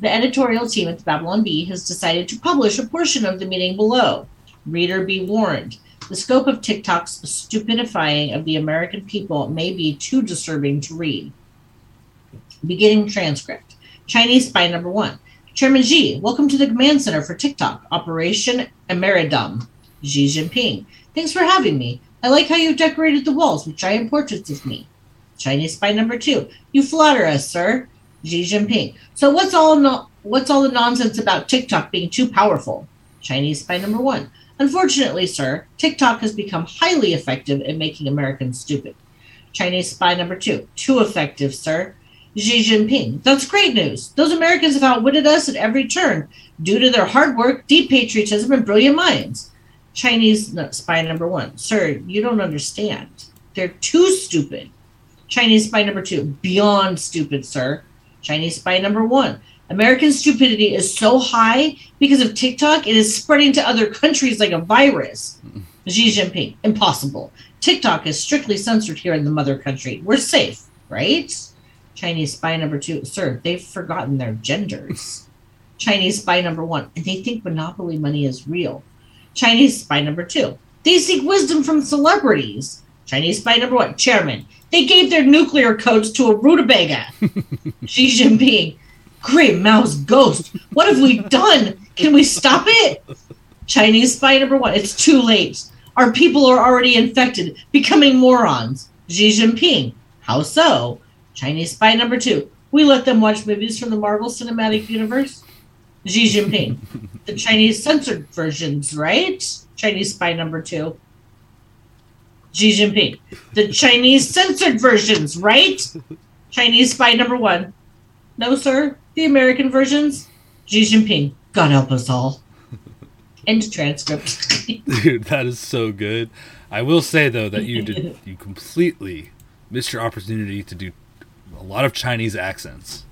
The editorial team at the Babylon Bee has decided to publish a portion of the meeting below. Reader be warned. The scope of TikTok's stupidifying of the American people may be too disturbing to read. Beginning transcript. Chinese spy number one. Chairman Xi, welcome to the command center for TikTok, Operation Emeridum. Xi Jinping, thanks for having me. I like how you've decorated the walls with giant portraits of me. Chinese spy number two, you flatter us, sir. Xi Jinping. So what's all no- what's all the nonsense about TikTok being too powerful? Chinese spy number one. Unfortunately, sir, TikTok has become highly effective at making Americans stupid. Chinese spy number two. Too effective, sir. Xi Jinping. That's great news. Those Americans have outwitted us at every turn due to their hard work, deep patriotism, and brilliant minds. Chinese spy number one. Sir, you don't understand. They're too stupid. Chinese spy number two. Beyond stupid, sir. Chinese spy number one. American stupidity is so high because of TikTok, it is spreading to other countries like a virus. Xi Jinping. Impossible. TikTok is strictly censored here in the mother country. We're safe, right? Chinese spy number two, sir, they've forgotten their genders. Chinese spy number one, and they think monopoly money is real. Chinese spy number two, they seek wisdom from celebrities. Chinese spy number one, chairman, they gave their nuclear codes to a rutabaga. Xi Jinping, great Mao's ghost. What have we done? Can we stop it? Chinese spy number one, it's too late. Our people are already infected, becoming morons. Xi Jinping, how so? Chinese spy number two. We let them watch movies from the Marvel Cinematic Universe. Xi Jinping. the Chinese censored versions, right? Chinese spy number two. Xi Jinping. The Chinese censored versions, right? Chinese spy number one. No, sir. The American versions. Xi Jinping. God help us all. End transcript. Dude, that is so good. I will say though that you did you completely missed your opportunity to do a lot of Chinese accents.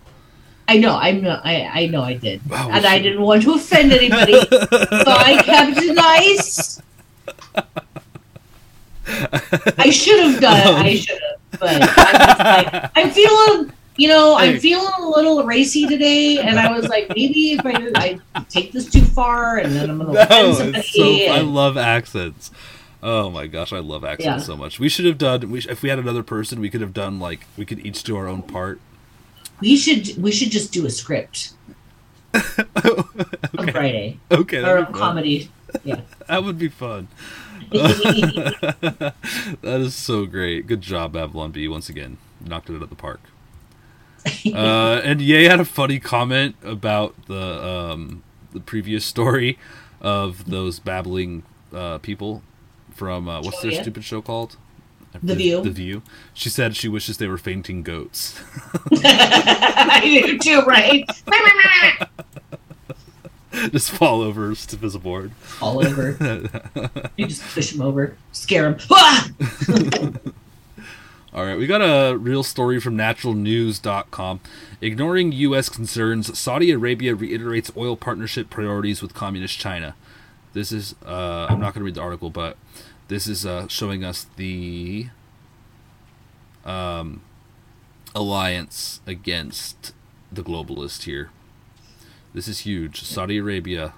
I know, I know, I, I know, I did, wow, and I didn't want to offend anybody, so I kept it nice. I should have done it. I should have, but I'm, like, I'm feeling, you know, I'm feeling a little racy today, and I was like, maybe if I, I take this too far, and then I'm gonna no, offend somebody. So, and... I love accents. Oh my gosh, I love accents yeah. so much. We should have done. We, if we had another person, we could have done like we could each do our own part. We should. We should just do a script. okay. On Friday. Okay. Or a comedy. Yeah. that would be fun. that is so great. Good job, Babylon Bee. Once again, knocked it out of the park. Uh, and Ye had a funny comment about the um, the previous story of those babbling uh, people from uh, what's their stupid show called? The, View. The View. She said she wishes they were fainting goats. I do too, right? just fall over, stiff as a board. Fall over. you just push him over, scare him. All right, we got a real story from naturalnews.com. Ignoring U.S. concerns, Saudi Arabia reiterates oil partnership priorities with Communist China. This is, uh, I'm not going to read the article, but this is uh, showing us the um, alliance against the globalist here. This is huge. Saudi Arabia.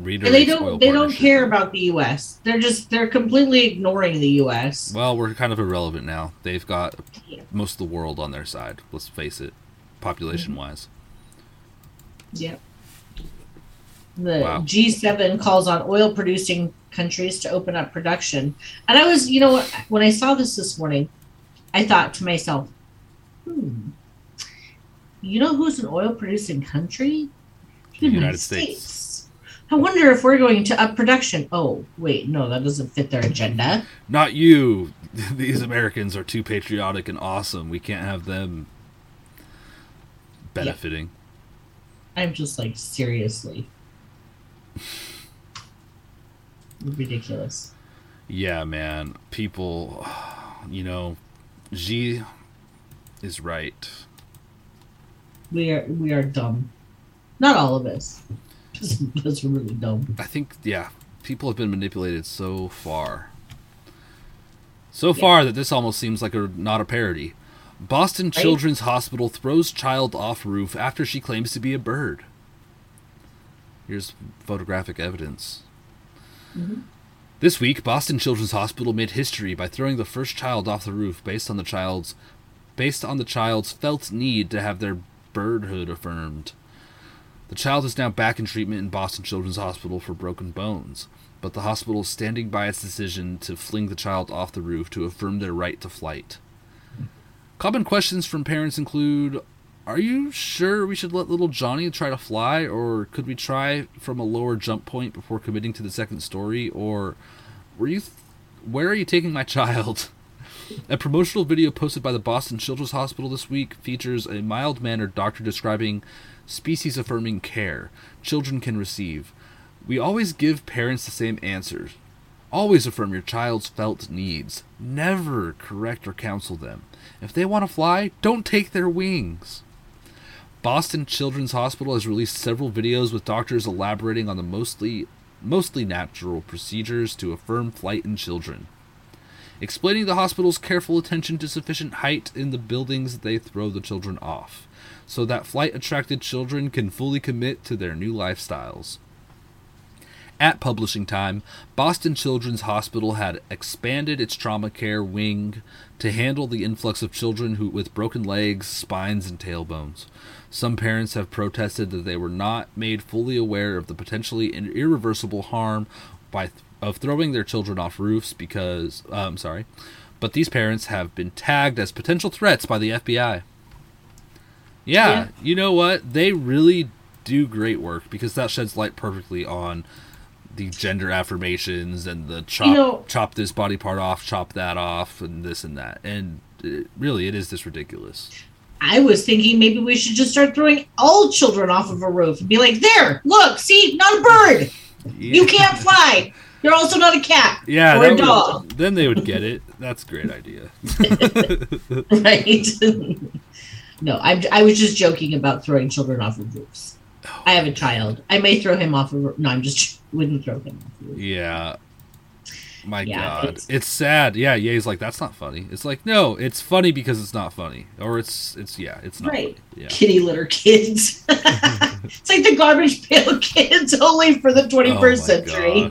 And they don't. They don't care about the U.S. They're just. They're completely ignoring the U.S. Well, we're kind of irrelevant now. They've got most of the world on their side. Let's face it, population-wise. Mm-hmm. Yep. The wow. G7 calls on oil-producing countries to open up production, and I was, you know, when I saw this this morning, I thought to myself, "Hmm, you know who's an oil-producing country? The United, United States. States. I wonder if we're going to up production. Oh, wait, no, that doesn't fit their agenda. Not you. These Americans are too patriotic and awesome. We can't have them benefiting. Yeah. I'm just like, seriously. Ridiculous. Yeah, man. People, you know, Xi is right. We are we are dumb. Not all of us. That's really dumb. I think, yeah, people have been manipulated so far. So yeah. far that this almost seems like a not a parody. Boston right? Children's Hospital throws child off roof after she claims to be a bird. Here's photographic evidence. Mm-hmm. This week, Boston Children's Hospital made history by throwing the first child off the roof based on the child's based on the child's felt need to have their birdhood affirmed. The child is now back in treatment in Boston Children's Hospital for broken bones, but the hospital is standing by its decision to fling the child off the roof to affirm their right to flight. Common questions from parents include Are you sure we should let little Johnny try to fly, or could we try from a lower jump point before committing to the second story? Or were you. Th- where are you taking my child? A promotional video posted by the Boston Children's Hospital this week features a mild mannered doctor describing species affirming care children can receive. We always give parents the same answers. Always affirm your child's felt needs. Never correct or counsel them. If they want to fly, don't take their wings. Boston Children's Hospital has released several videos with doctors elaborating on the mostly mostly natural procedures to affirm flight in children. Explaining the hospital's careful attention to sufficient height in the buildings they throw the children off so that flight attracted children can fully commit to their new lifestyles. At publishing time, Boston Children's Hospital had expanded its trauma care wing to handle the influx of children who, with broken legs, spines, and tailbones. Some parents have protested that they were not made fully aware of the potentially irreversible harm by of throwing their children off roofs because uh, I'm sorry, but these parents have been tagged as potential threats by the FBI. Yeah, yeah, you know what? They really do great work because that sheds light perfectly on the gender affirmations and the chop you know, chop this body part off, chop that off, and this and that. And it, really, it is this ridiculous. I was thinking maybe we should just start throwing all children off of a roof and be like, "There, look, see, not a bird. Yeah. You can't fly." You're also not a cat. Yeah, or a that would- dog. then they would get it. That's a great idea. right? no, I'm, I was just joking about throwing children off of roofs. I have a child. I may throw him off of. No, I'm just wouldn't throw him off. Yeah. My Yeah, God, it's- it's, sad. Yeah, Ye's like that's not funny. It's like no, it's funny because it's not funny, or it's it's yeah, it's not Right. funny. Yeah. Kitty litter kids. it's like the garbage pail kids, only for the 21st Oh century.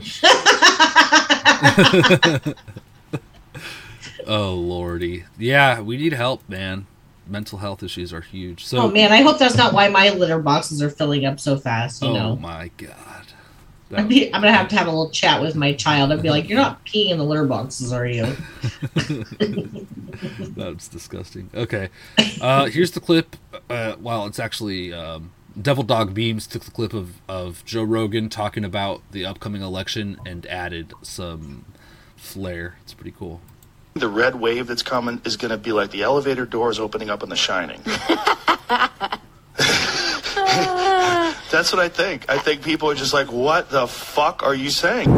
Oh lordy, yeah, we need help, man. Mental health issues are huge. So, oh man, I hope that's not why my litter boxes are filling up so fast. You oh know, my God, I'm, be- I'm gonna have to have a little chat with my child. I'd be like, "You're not peeing in the litter boxes, are you?" that's disgusting. Okay, uh, here's the clip. Uh, well, it's actually um, Devil Dog Memes took the clip of of Joe Rogan talking about the upcoming election and added some flair. It's pretty cool. The red wave that's coming is going to be like the elevator doors opening up in The Shining. That's what I think. I think people are just like, what the fuck are you saying?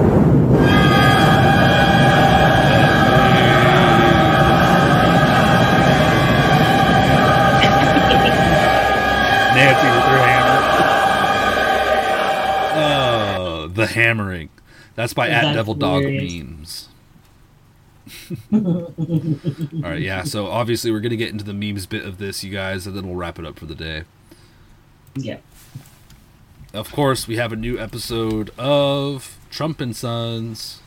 Nancy with her hammer. Oh, the hammering. That's by at Devil Dog. Memes. All right, yeah. So obviously we're gonna get into the memes bit of this, you guys, and then we'll wrap it up for the day. yeah. Of course, we have a new episode of Trump and Sons.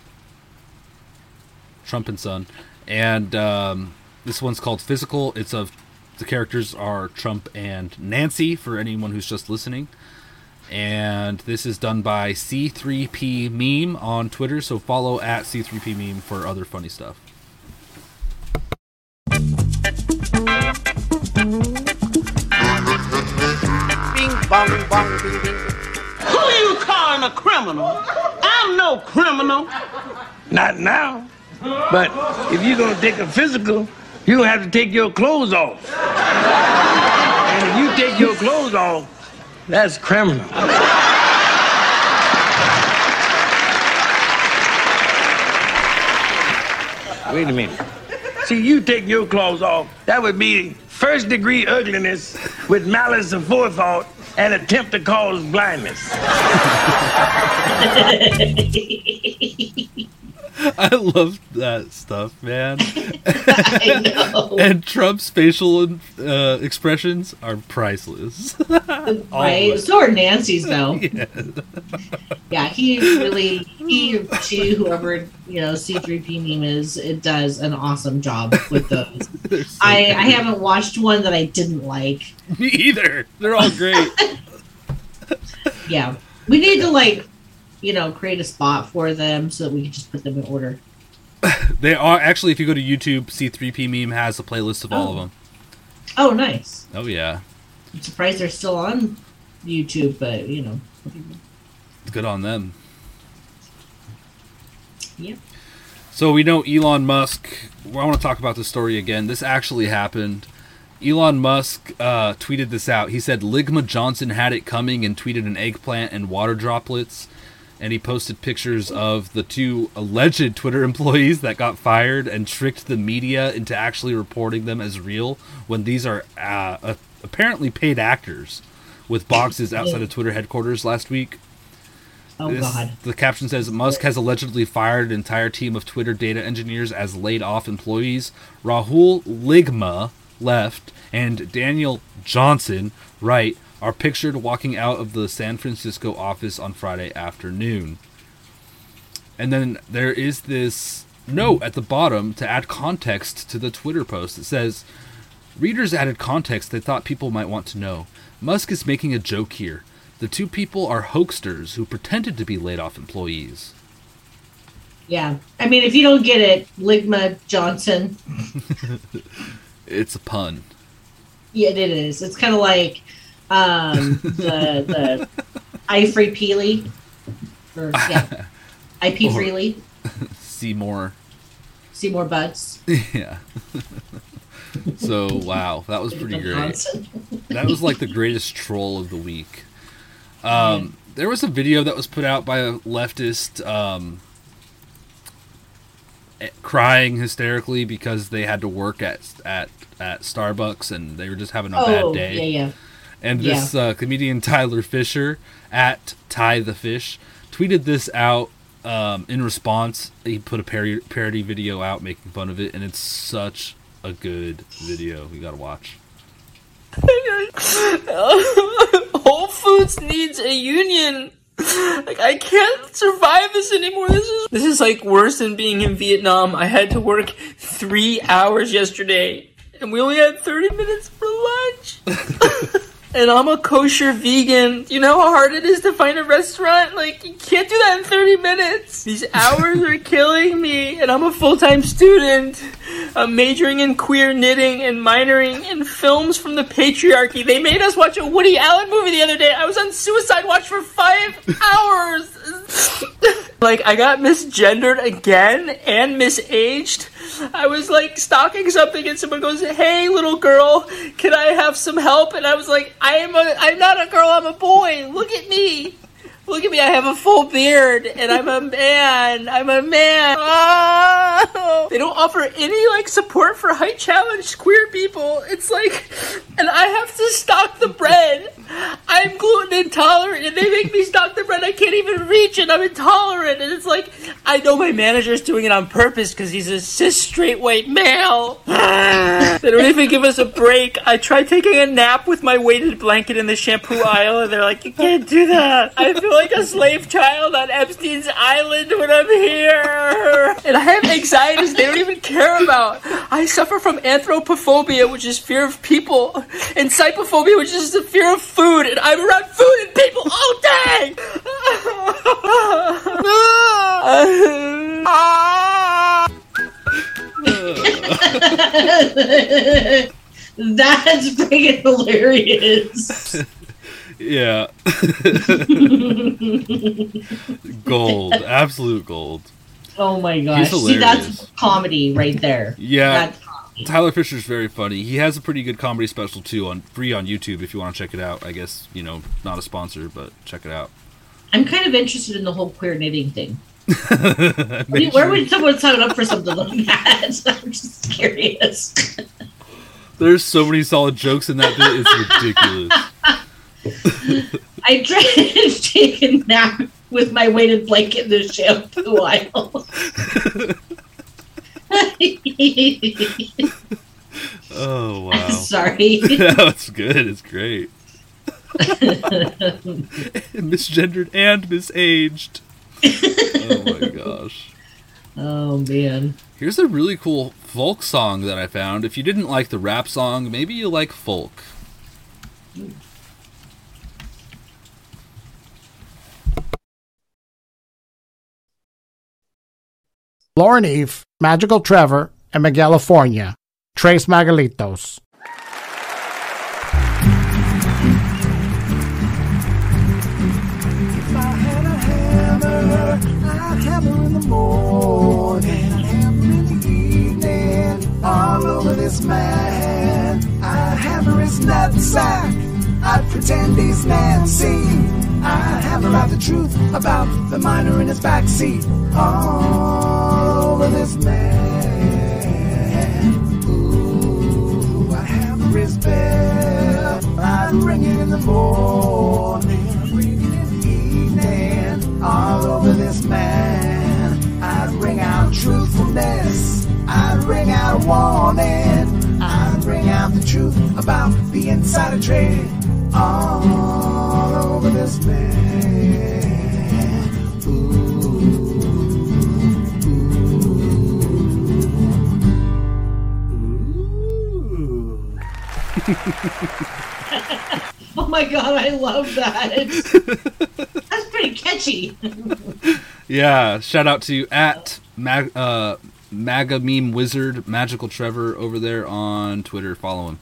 Trump and Son, and um, this one's called Physical. It's of the characters are Trump and Nancy for anyone who's just listening. And this is done by C3P Meme on Twitter, so follow at C3P Meme for other funny stuff. Who you calling a criminal? I'm no criminal. Not now. But if you're gonna take a physical, you have to take your clothes off. And if you take your clothes off, that's criminal. Wait a minute. See, you take your clothes off, that would be first degree ugliness with malice and forethought and attempt to cause blindness. I love that stuff, man. I know. and Trump's facial uh, expressions are priceless. right? So are Nancy's though. yeah, he really he to whoever you know C3P meme is, it does an awesome job with those. So I good. I haven't watched one that I didn't like. Me either. They're all great. Yeah, we need to like you know create a spot for them so that we can just put them in order. they are actually. If you go to YouTube, C3P meme has a playlist of all of Oh. them. Oh, nice. Oh yeah, I'm surprised they're still on YouTube, but you know, good on them. yeah. So we know Elon Musk. I want to talk about this story again. This actually happened. Elon Musk uh, tweeted this out. He said Ligma Johnson had it coming and tweeted an eggplant and water droplets. And he posted pictures of the two alleged Twitter employees that got fired and tricked the media into actually reporting them as real when these are uh, uh, apparently paid actors with boxes outside of Twitter headquarters last week. Oh This- God. The caption says Musk has allegedly fired an entire team of Twitter data engineers as laid off employees. Rahul Ligma left, and Daniel Johnson, right, are pictured walking out of the San Francisco office on Friday afternoon. And then there is this note at the bottom to add context to the Twitter post. It says, Readers added context they thought people might want to know. Musk is making a joke here. The two people are hoaxsters who pretended to be laid off employees. Yeah. I mean, if you don't get it, Ligma Johnson, It's a pun. yeah, it is. It's kind of like um, the the I free Peely, or yeah, IP Or- freely. Seymour. Seymour Buds. yeah. so wow, that was pretty great. That was like the greatest troll of the week. Um, there was a video that was put out by a leftist um, crying hysterically because they had to work at at at Starbucks and they were just having a Oh, bad day. yeah, yeah. And this uh, comedian Tyler Fisher at Ty the Fish tweeted this out um, in response. He put a parody, parody video out making fun of it, and it's such a good video. You gotta watch. Whole Foods needs a union. Like I can't survive this anymore. This is this is like worse than being in Vietnam. I had to work three hours yesterday, and we only had thirty minutes for lunch. and I'm a kosher vegan. You know how hard it is to find a restaurant? Like you can't do that in thirty minutes. These hours are killing me, and I'm a full time student. I'm majoring in queer knitting and minoring in films from the patriarchy. They made us watch a Woody Allen movie the other day. I was on suicide watch for five hours. like I got misgendered again and misaged. I was like stalking something and someone goes, "Hey little girl, can I have some help?" And I was like, "I am a I'm not a girl, I'm a boy. Look at me." Look at me, I have a full beard and I'm a man. I'm a man. Ah! They don't offer any like support for height challenged queer people. It's like and I have to stock the bread. I'm gluten intolerant and they make me stock the bread. I can't even reach it. I'm intolerant. And it's like I know my manager's doing it on purpose because he's a cis straight white male. they don't even give us a break. I tried taking a nap with my weighted blanket in the shampoo aisle and they're like, You can't do that. I feel like a slave child on Epstein's island when I'm here. And I have anxieties they don't even care about. I suffer from anthropophobia, which is fear of people, and cibophobia, which is the fear of food, and I'm around food and people all day. That's freaking hilarious. Yeah. gold, absolute gold. Oh my gosh. See, that's comedy right there. Yeah. Tyler Fisher's very funny. He has a pretty good comedy special too on free on YouTube if you want to check it out. I guess, you know, not a sponsor, but check it out. I'm kind of interested in the whole queer knitting thing. Make Where would someone sign up for something like that? I'm just curious. There's so many solid jokes in that bit. It's ridiculous. I tried to take a nap with my weighted blanket in the shampoo aisle. Oh wow. Sorry. no, it's good. It's great. Misgendered and misaged. Oh my gosh. Oh man. Here's a really cool folk song that I found. If you didn't like the rap song, maybe you like folk. Lauren Eve, Magical Trevor, and Megalifornia. Trace Magalitos. All over this man. I hammer his nutsack, I pretend he's Nancy. I hammer out the truth about the miner in his backseat, all over this man. Ooh, I hammer his bell, I ring it in the morning, I in the evening, all over this man. I ring out truthfulness, I ring out warning, I ring out the truth about the insider trade, all over this man. Oh my god, I love that. That's pretty catchy. Yeah, shout out to you at Mag, uh, Maga Meme Wizard Magical Trevor over there on Twitter. Follow him.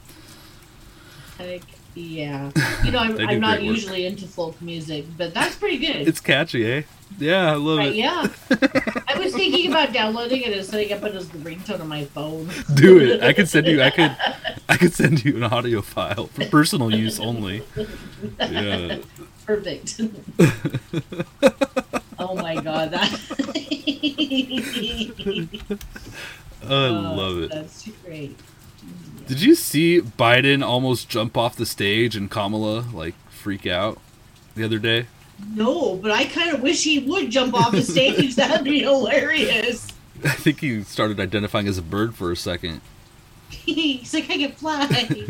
Like, yeah. You know, I'm, I'm not work. usually into folk music, but that's pretty good. It's catchy, eh? Yeah, I love Right, it. yeah. I was thinking about downloading it and setting up it as the ringtone on my phone. Do it. I could send you. I could. I could send you an audio file for personal use only. Yeah. Perfect. oh my god, that. I love it. That's too great. Did you see Biden almost jump off the stage and Kamala like freak out the other day? No, but I kind of wish he would jump off the stage. That'd be hilarious. I think he started identifying as a bird for a second. He's like, I can fly.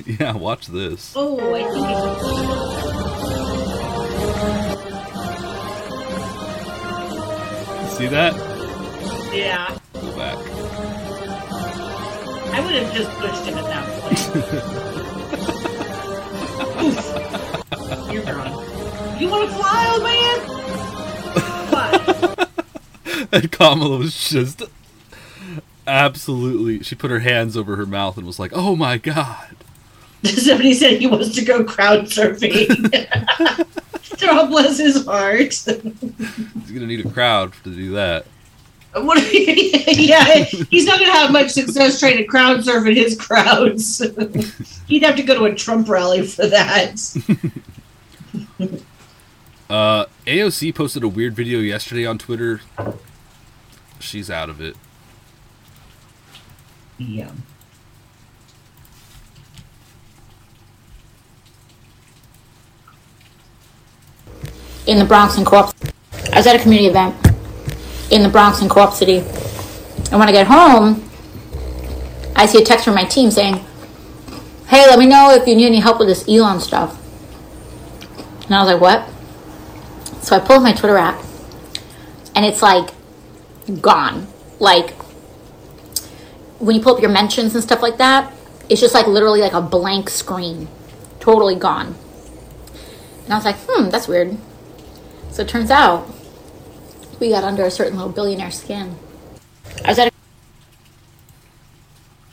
yeah, watch this. Oh, I think See that? Yeah. Go back. I would have just pushed him at that point. You're gone. You want to fly, old man? Fly. and Kamala was just absolutely. She put her hands over her mouth and was like, "Oh my god!" Somebody said he wants to go crowd surfing. God bless his heart. He's gonna need a crowd to do that. What? yeah, he's not going to have much success trying to crowd surf in his crowds. He'd have to go to a Trump rally for that. Uh, AOC posted a weird video yesterday on Twitter. She's out of it. Yeah. in the Bronx and Co-op. I was at a community event in the Bronx and Co-op City, and when I get home, I see a text from my team saying, "Hey, let me know if you need any help with this Elon stuff." And I was like, "What?" So I pull up my Twitter app, and it's like gone. Like when you pull up your mentions and stuff like that, it's just like literally like a blank screen, totally gone. And I was like, "Hmm, that's weird." So it turns out we got under a certain little billionaire skin. I was at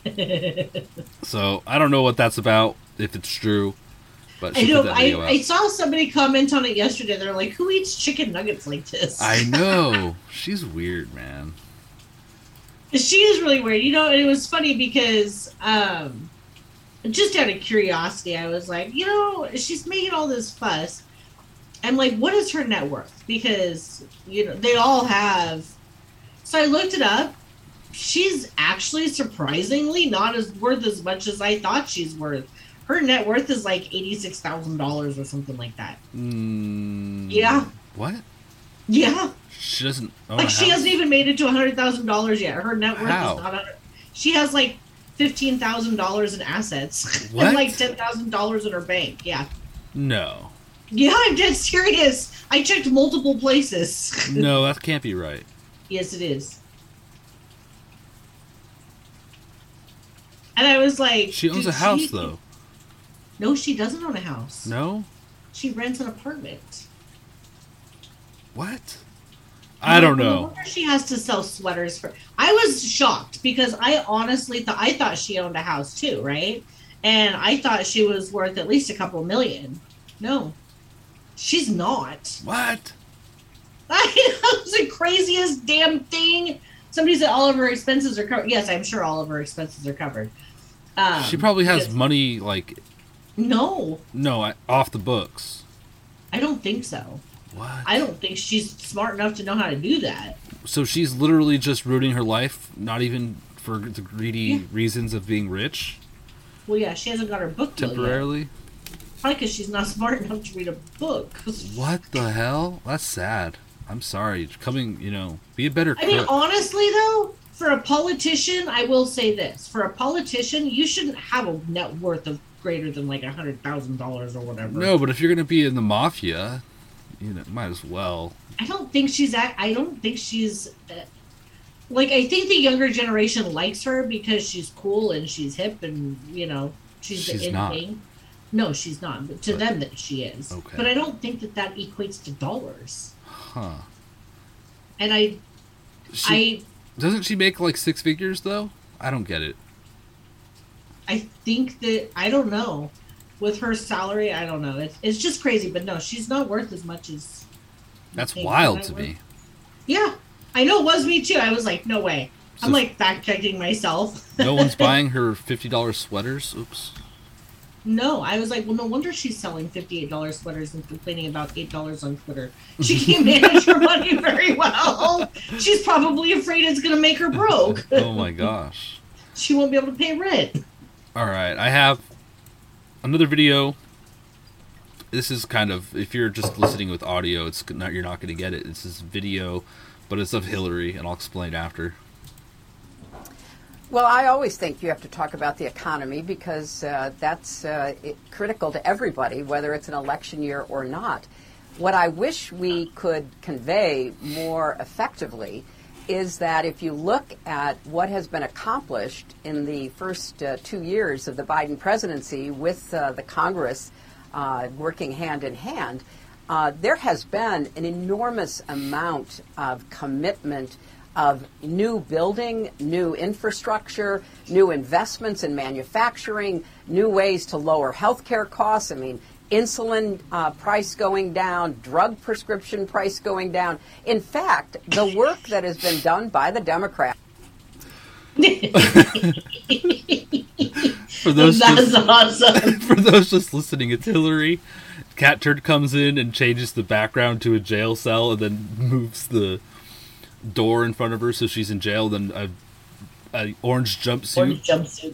a So I don't know what that's about, if it's true. But I know. I. I saw somebody comment on it yesterday. They're like, "Who eats chicken nuggets like this?" I know. She's weird, man. She is really weird. You know, and it was funny because um just out of curiosity, I was like, you know, she's making all this fuss. I'm like, what is her net worth? Because, you know, they all have so I looked it up. She's actually surprisingly not as worth as much as I thought she's worth. Her net worth is like eighty six thousand dollars or something like that. Mm, Yeah. What? Yeah. She doesn't. like she house? hasn't even made it to a hundred thousand dollars yet. Her net worth How? is not. She has like fifteen thousand dollars in assets What? and like ten thousand dollars in her bank. Yeah, No. Yeah, I'm dead serious. I checked multiple places. No, that can't be right. yes, it is. And I was like, She owns a house, she- though. No, she doesn't own a house. No? She rents an apartment. What? I don't No know. wonder She has to sell sweaters for. I was shocked because I honestly thought I thought she owned a house too, right? And I thought she was worth at least a couple million. No, she's not. What? I was the craziest damn thing. Somebody said all of her expenses are covered. Yes, I'm sure all of her expenses are covered. Um, she probably has because- money, like, no. no, I- off the books. I don't think so. What? I don't think she's smart enough to know how to do that. So she's literally just ruining her life, not even for the greedy Yeah. reasons of being rich Well, yeah, she hasn't got her book temporarily. Probably because she's not smart enough to read a book. What the hell? That's sad. I'm sorry. Coming, you know, be a better I mean, honestly, though, for a politician, I will say this: for a politician, you shouldn't have a net worth of greater than like a hundred thousand dollars or whatever. no, but if you're gonna be in the mafia, you know, might as well. I don't think she's at. I don't think she's. Uh, like I think the younger generation likes her because she's cool and she's hip and you know she's, She's the in not. thing. No, she's not. But to them, that she is. Okay. But I don't think that that equates to dollars. Huh? And I, She, doesn't she make like six figures though? I don't get it. I think that I don't know. With her salary, I don't know. It's, it's just crazy, but no, she's not worth as much as. That's wild to worth- me. Yeah, I know. It was me too. I was like, no way. I'm like fact checking myself. No one's buying her fifty dollars sweaters. Oops. No, I was like, well, no wonder she's selling fifty-eight dollars sweaters and complaining about eight dollars on Twitter. She can't manage her money very well. She's probably afraid it's going to make her broke. oh my gosh. She won't be able to pay rent. All right, I have another video. This is kind of if you're just listening with audio, it's not you're not going to get it. This is video, but it's of Hillary, and I'll explain after. Well, I always think you have to talk about the economy because uh, that's uh, it, critical to everybody, whether it's an election year or not. What I wish we could convey more effectively is that if you look at what has been accomplished in the first uh, two years of the Biden presidency with uh, the Congress uh, working hand in hand, uh, there has been an enormous amount of commitment of new building, new infrastructure, new investments in manufacturing, new ways to lower healthcare costs. I mean, insulin uh, price going down, drug prescription price going down. In fact, the work that has been done by the Democrats. for those That's just, awesome. for those just listening, it's Hillary. Catturd comes in and changes the background to a jail cell, and then moves the door in front of her so she's in jail. Then a, a orange jumpsuit Orange jumpsuit.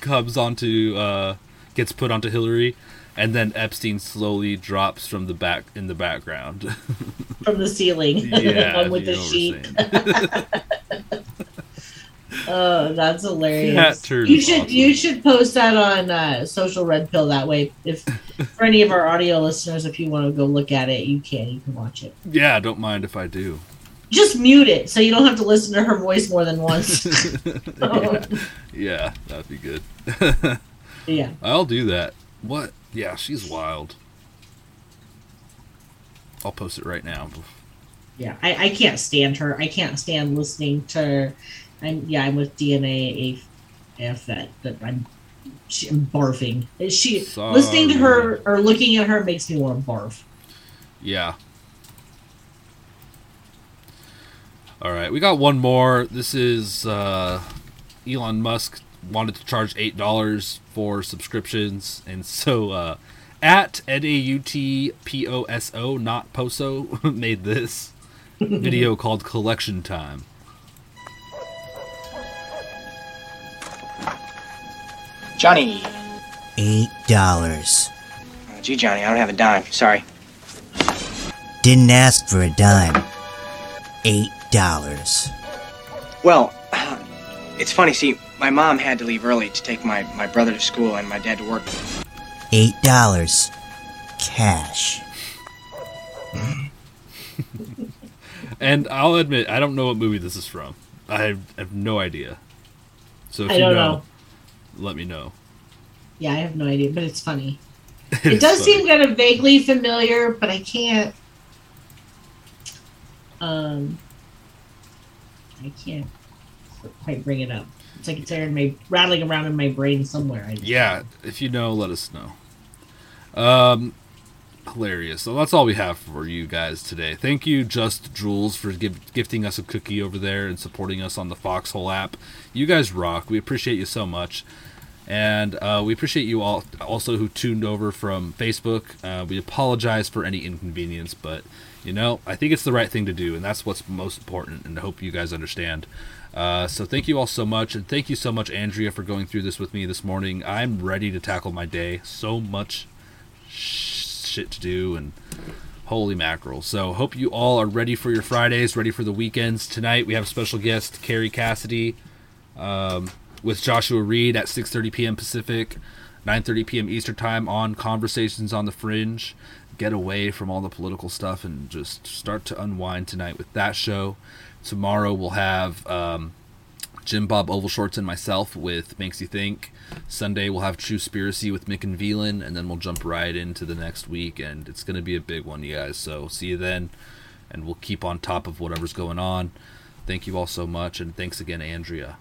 comes onto uh, gets put onto Hillary, and then Epstein slowly drops from the back in the background. from the ceiling Yeah, along with the sheet. oh, that's hilarious. turd You should you should post that on uh, social red pill that way. If for any of our audio listeners, if you want to go look at it, you can. You can watch it. yeah, don't mind if I do. Just mute it so you don't have to listen to her voice more than once. yeah, yeah, that'd be good. Yeah. I'll do that. What? Yeah, she's wild. I'll post it right now. Yeah, I, I can't stand her. I can't stand listening to her. I'm yeah, I'm with DNA AF that that I'm, she, I'm barfing. She listening to her or looking at her makes me want to barf. Yeah. All right, we got one more. This is uh, Elon Musk wanted to charge eight dollars for subscriptions, and so uh, at N A U T P O S O, not Poso, made this video called "Collection Time." Johnny. Eight dollars. Uh, gee, Johnny, I don't have a dime. Sorry. Didn't ask for a dime. Eight dollars. Well, it's funny. See, my mom had to leave early to take my, my brother to school and my dad to work. Eight dollars. Cash. And I'll admit, I don't know what movie this is from. I have, have no idea. So if I you don't know, know. let me know. Yeah, I have no idea, but it's funny. It It is does funny. seem kind of vaguely familiar, but I can't. Um, I can't quite bring it up. It's like it's in my rattling around in my brain somewhere. Yeah, if you know, let us know. Um, hilarious. So that's all we have for you guys today. Thank you, Just Jules, for give, gifting us a cookie over there and supporting us on the Foxhole app. You guys rock. We appreciate you so much. And uh, we appreciate you all also who tuned over from Facebook. Uh, we apologize for any inconvenience, but you know, I think it's the right thing to do, and that's what's most important. And I hope you guys understand. Uh, so thank you all so much, and thank you so much, Andrea, for going through this with me this morning. I'm ready to tackle my day. So much shit to do, and holy mackerel. So hope you all are ready for your Fridays, ready for the weekends. Tonight we have a special guest, Kerry Cassidy, um, with Joshua Reed at 6:30 p.m. Pacific, 9:30 p.m. Eastern Time on Conversations on the Fringe. Get away from all the political stuff and just start to unwind tonight with that show. Tomorrow we'll have um, Jim Bob Ovalshorts and myself with Makes You Think. Sunday we'll have True Spiracy with Mick and Velan, and then we'll jump right into the next week, and it's going to be a big one, you guys. So see you then, and we'll keep on top of whatever's going on. Thank you all so much, and thanks again, Andrea.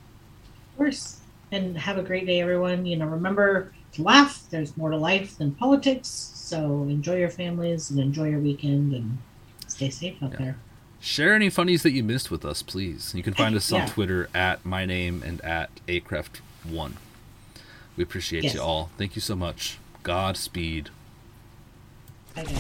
Of course. And have a great day, everyone. You know, remember to laugh. There's more to life than politics. So enjoy your families and enjoy your weekend and stay safe out there. Share any funnies that you missed with us, please. You can find us on Yeah. Twitter at my name and at acraft1. We appreciate Yes. you all. Thank you so much. Godspeed. Okay.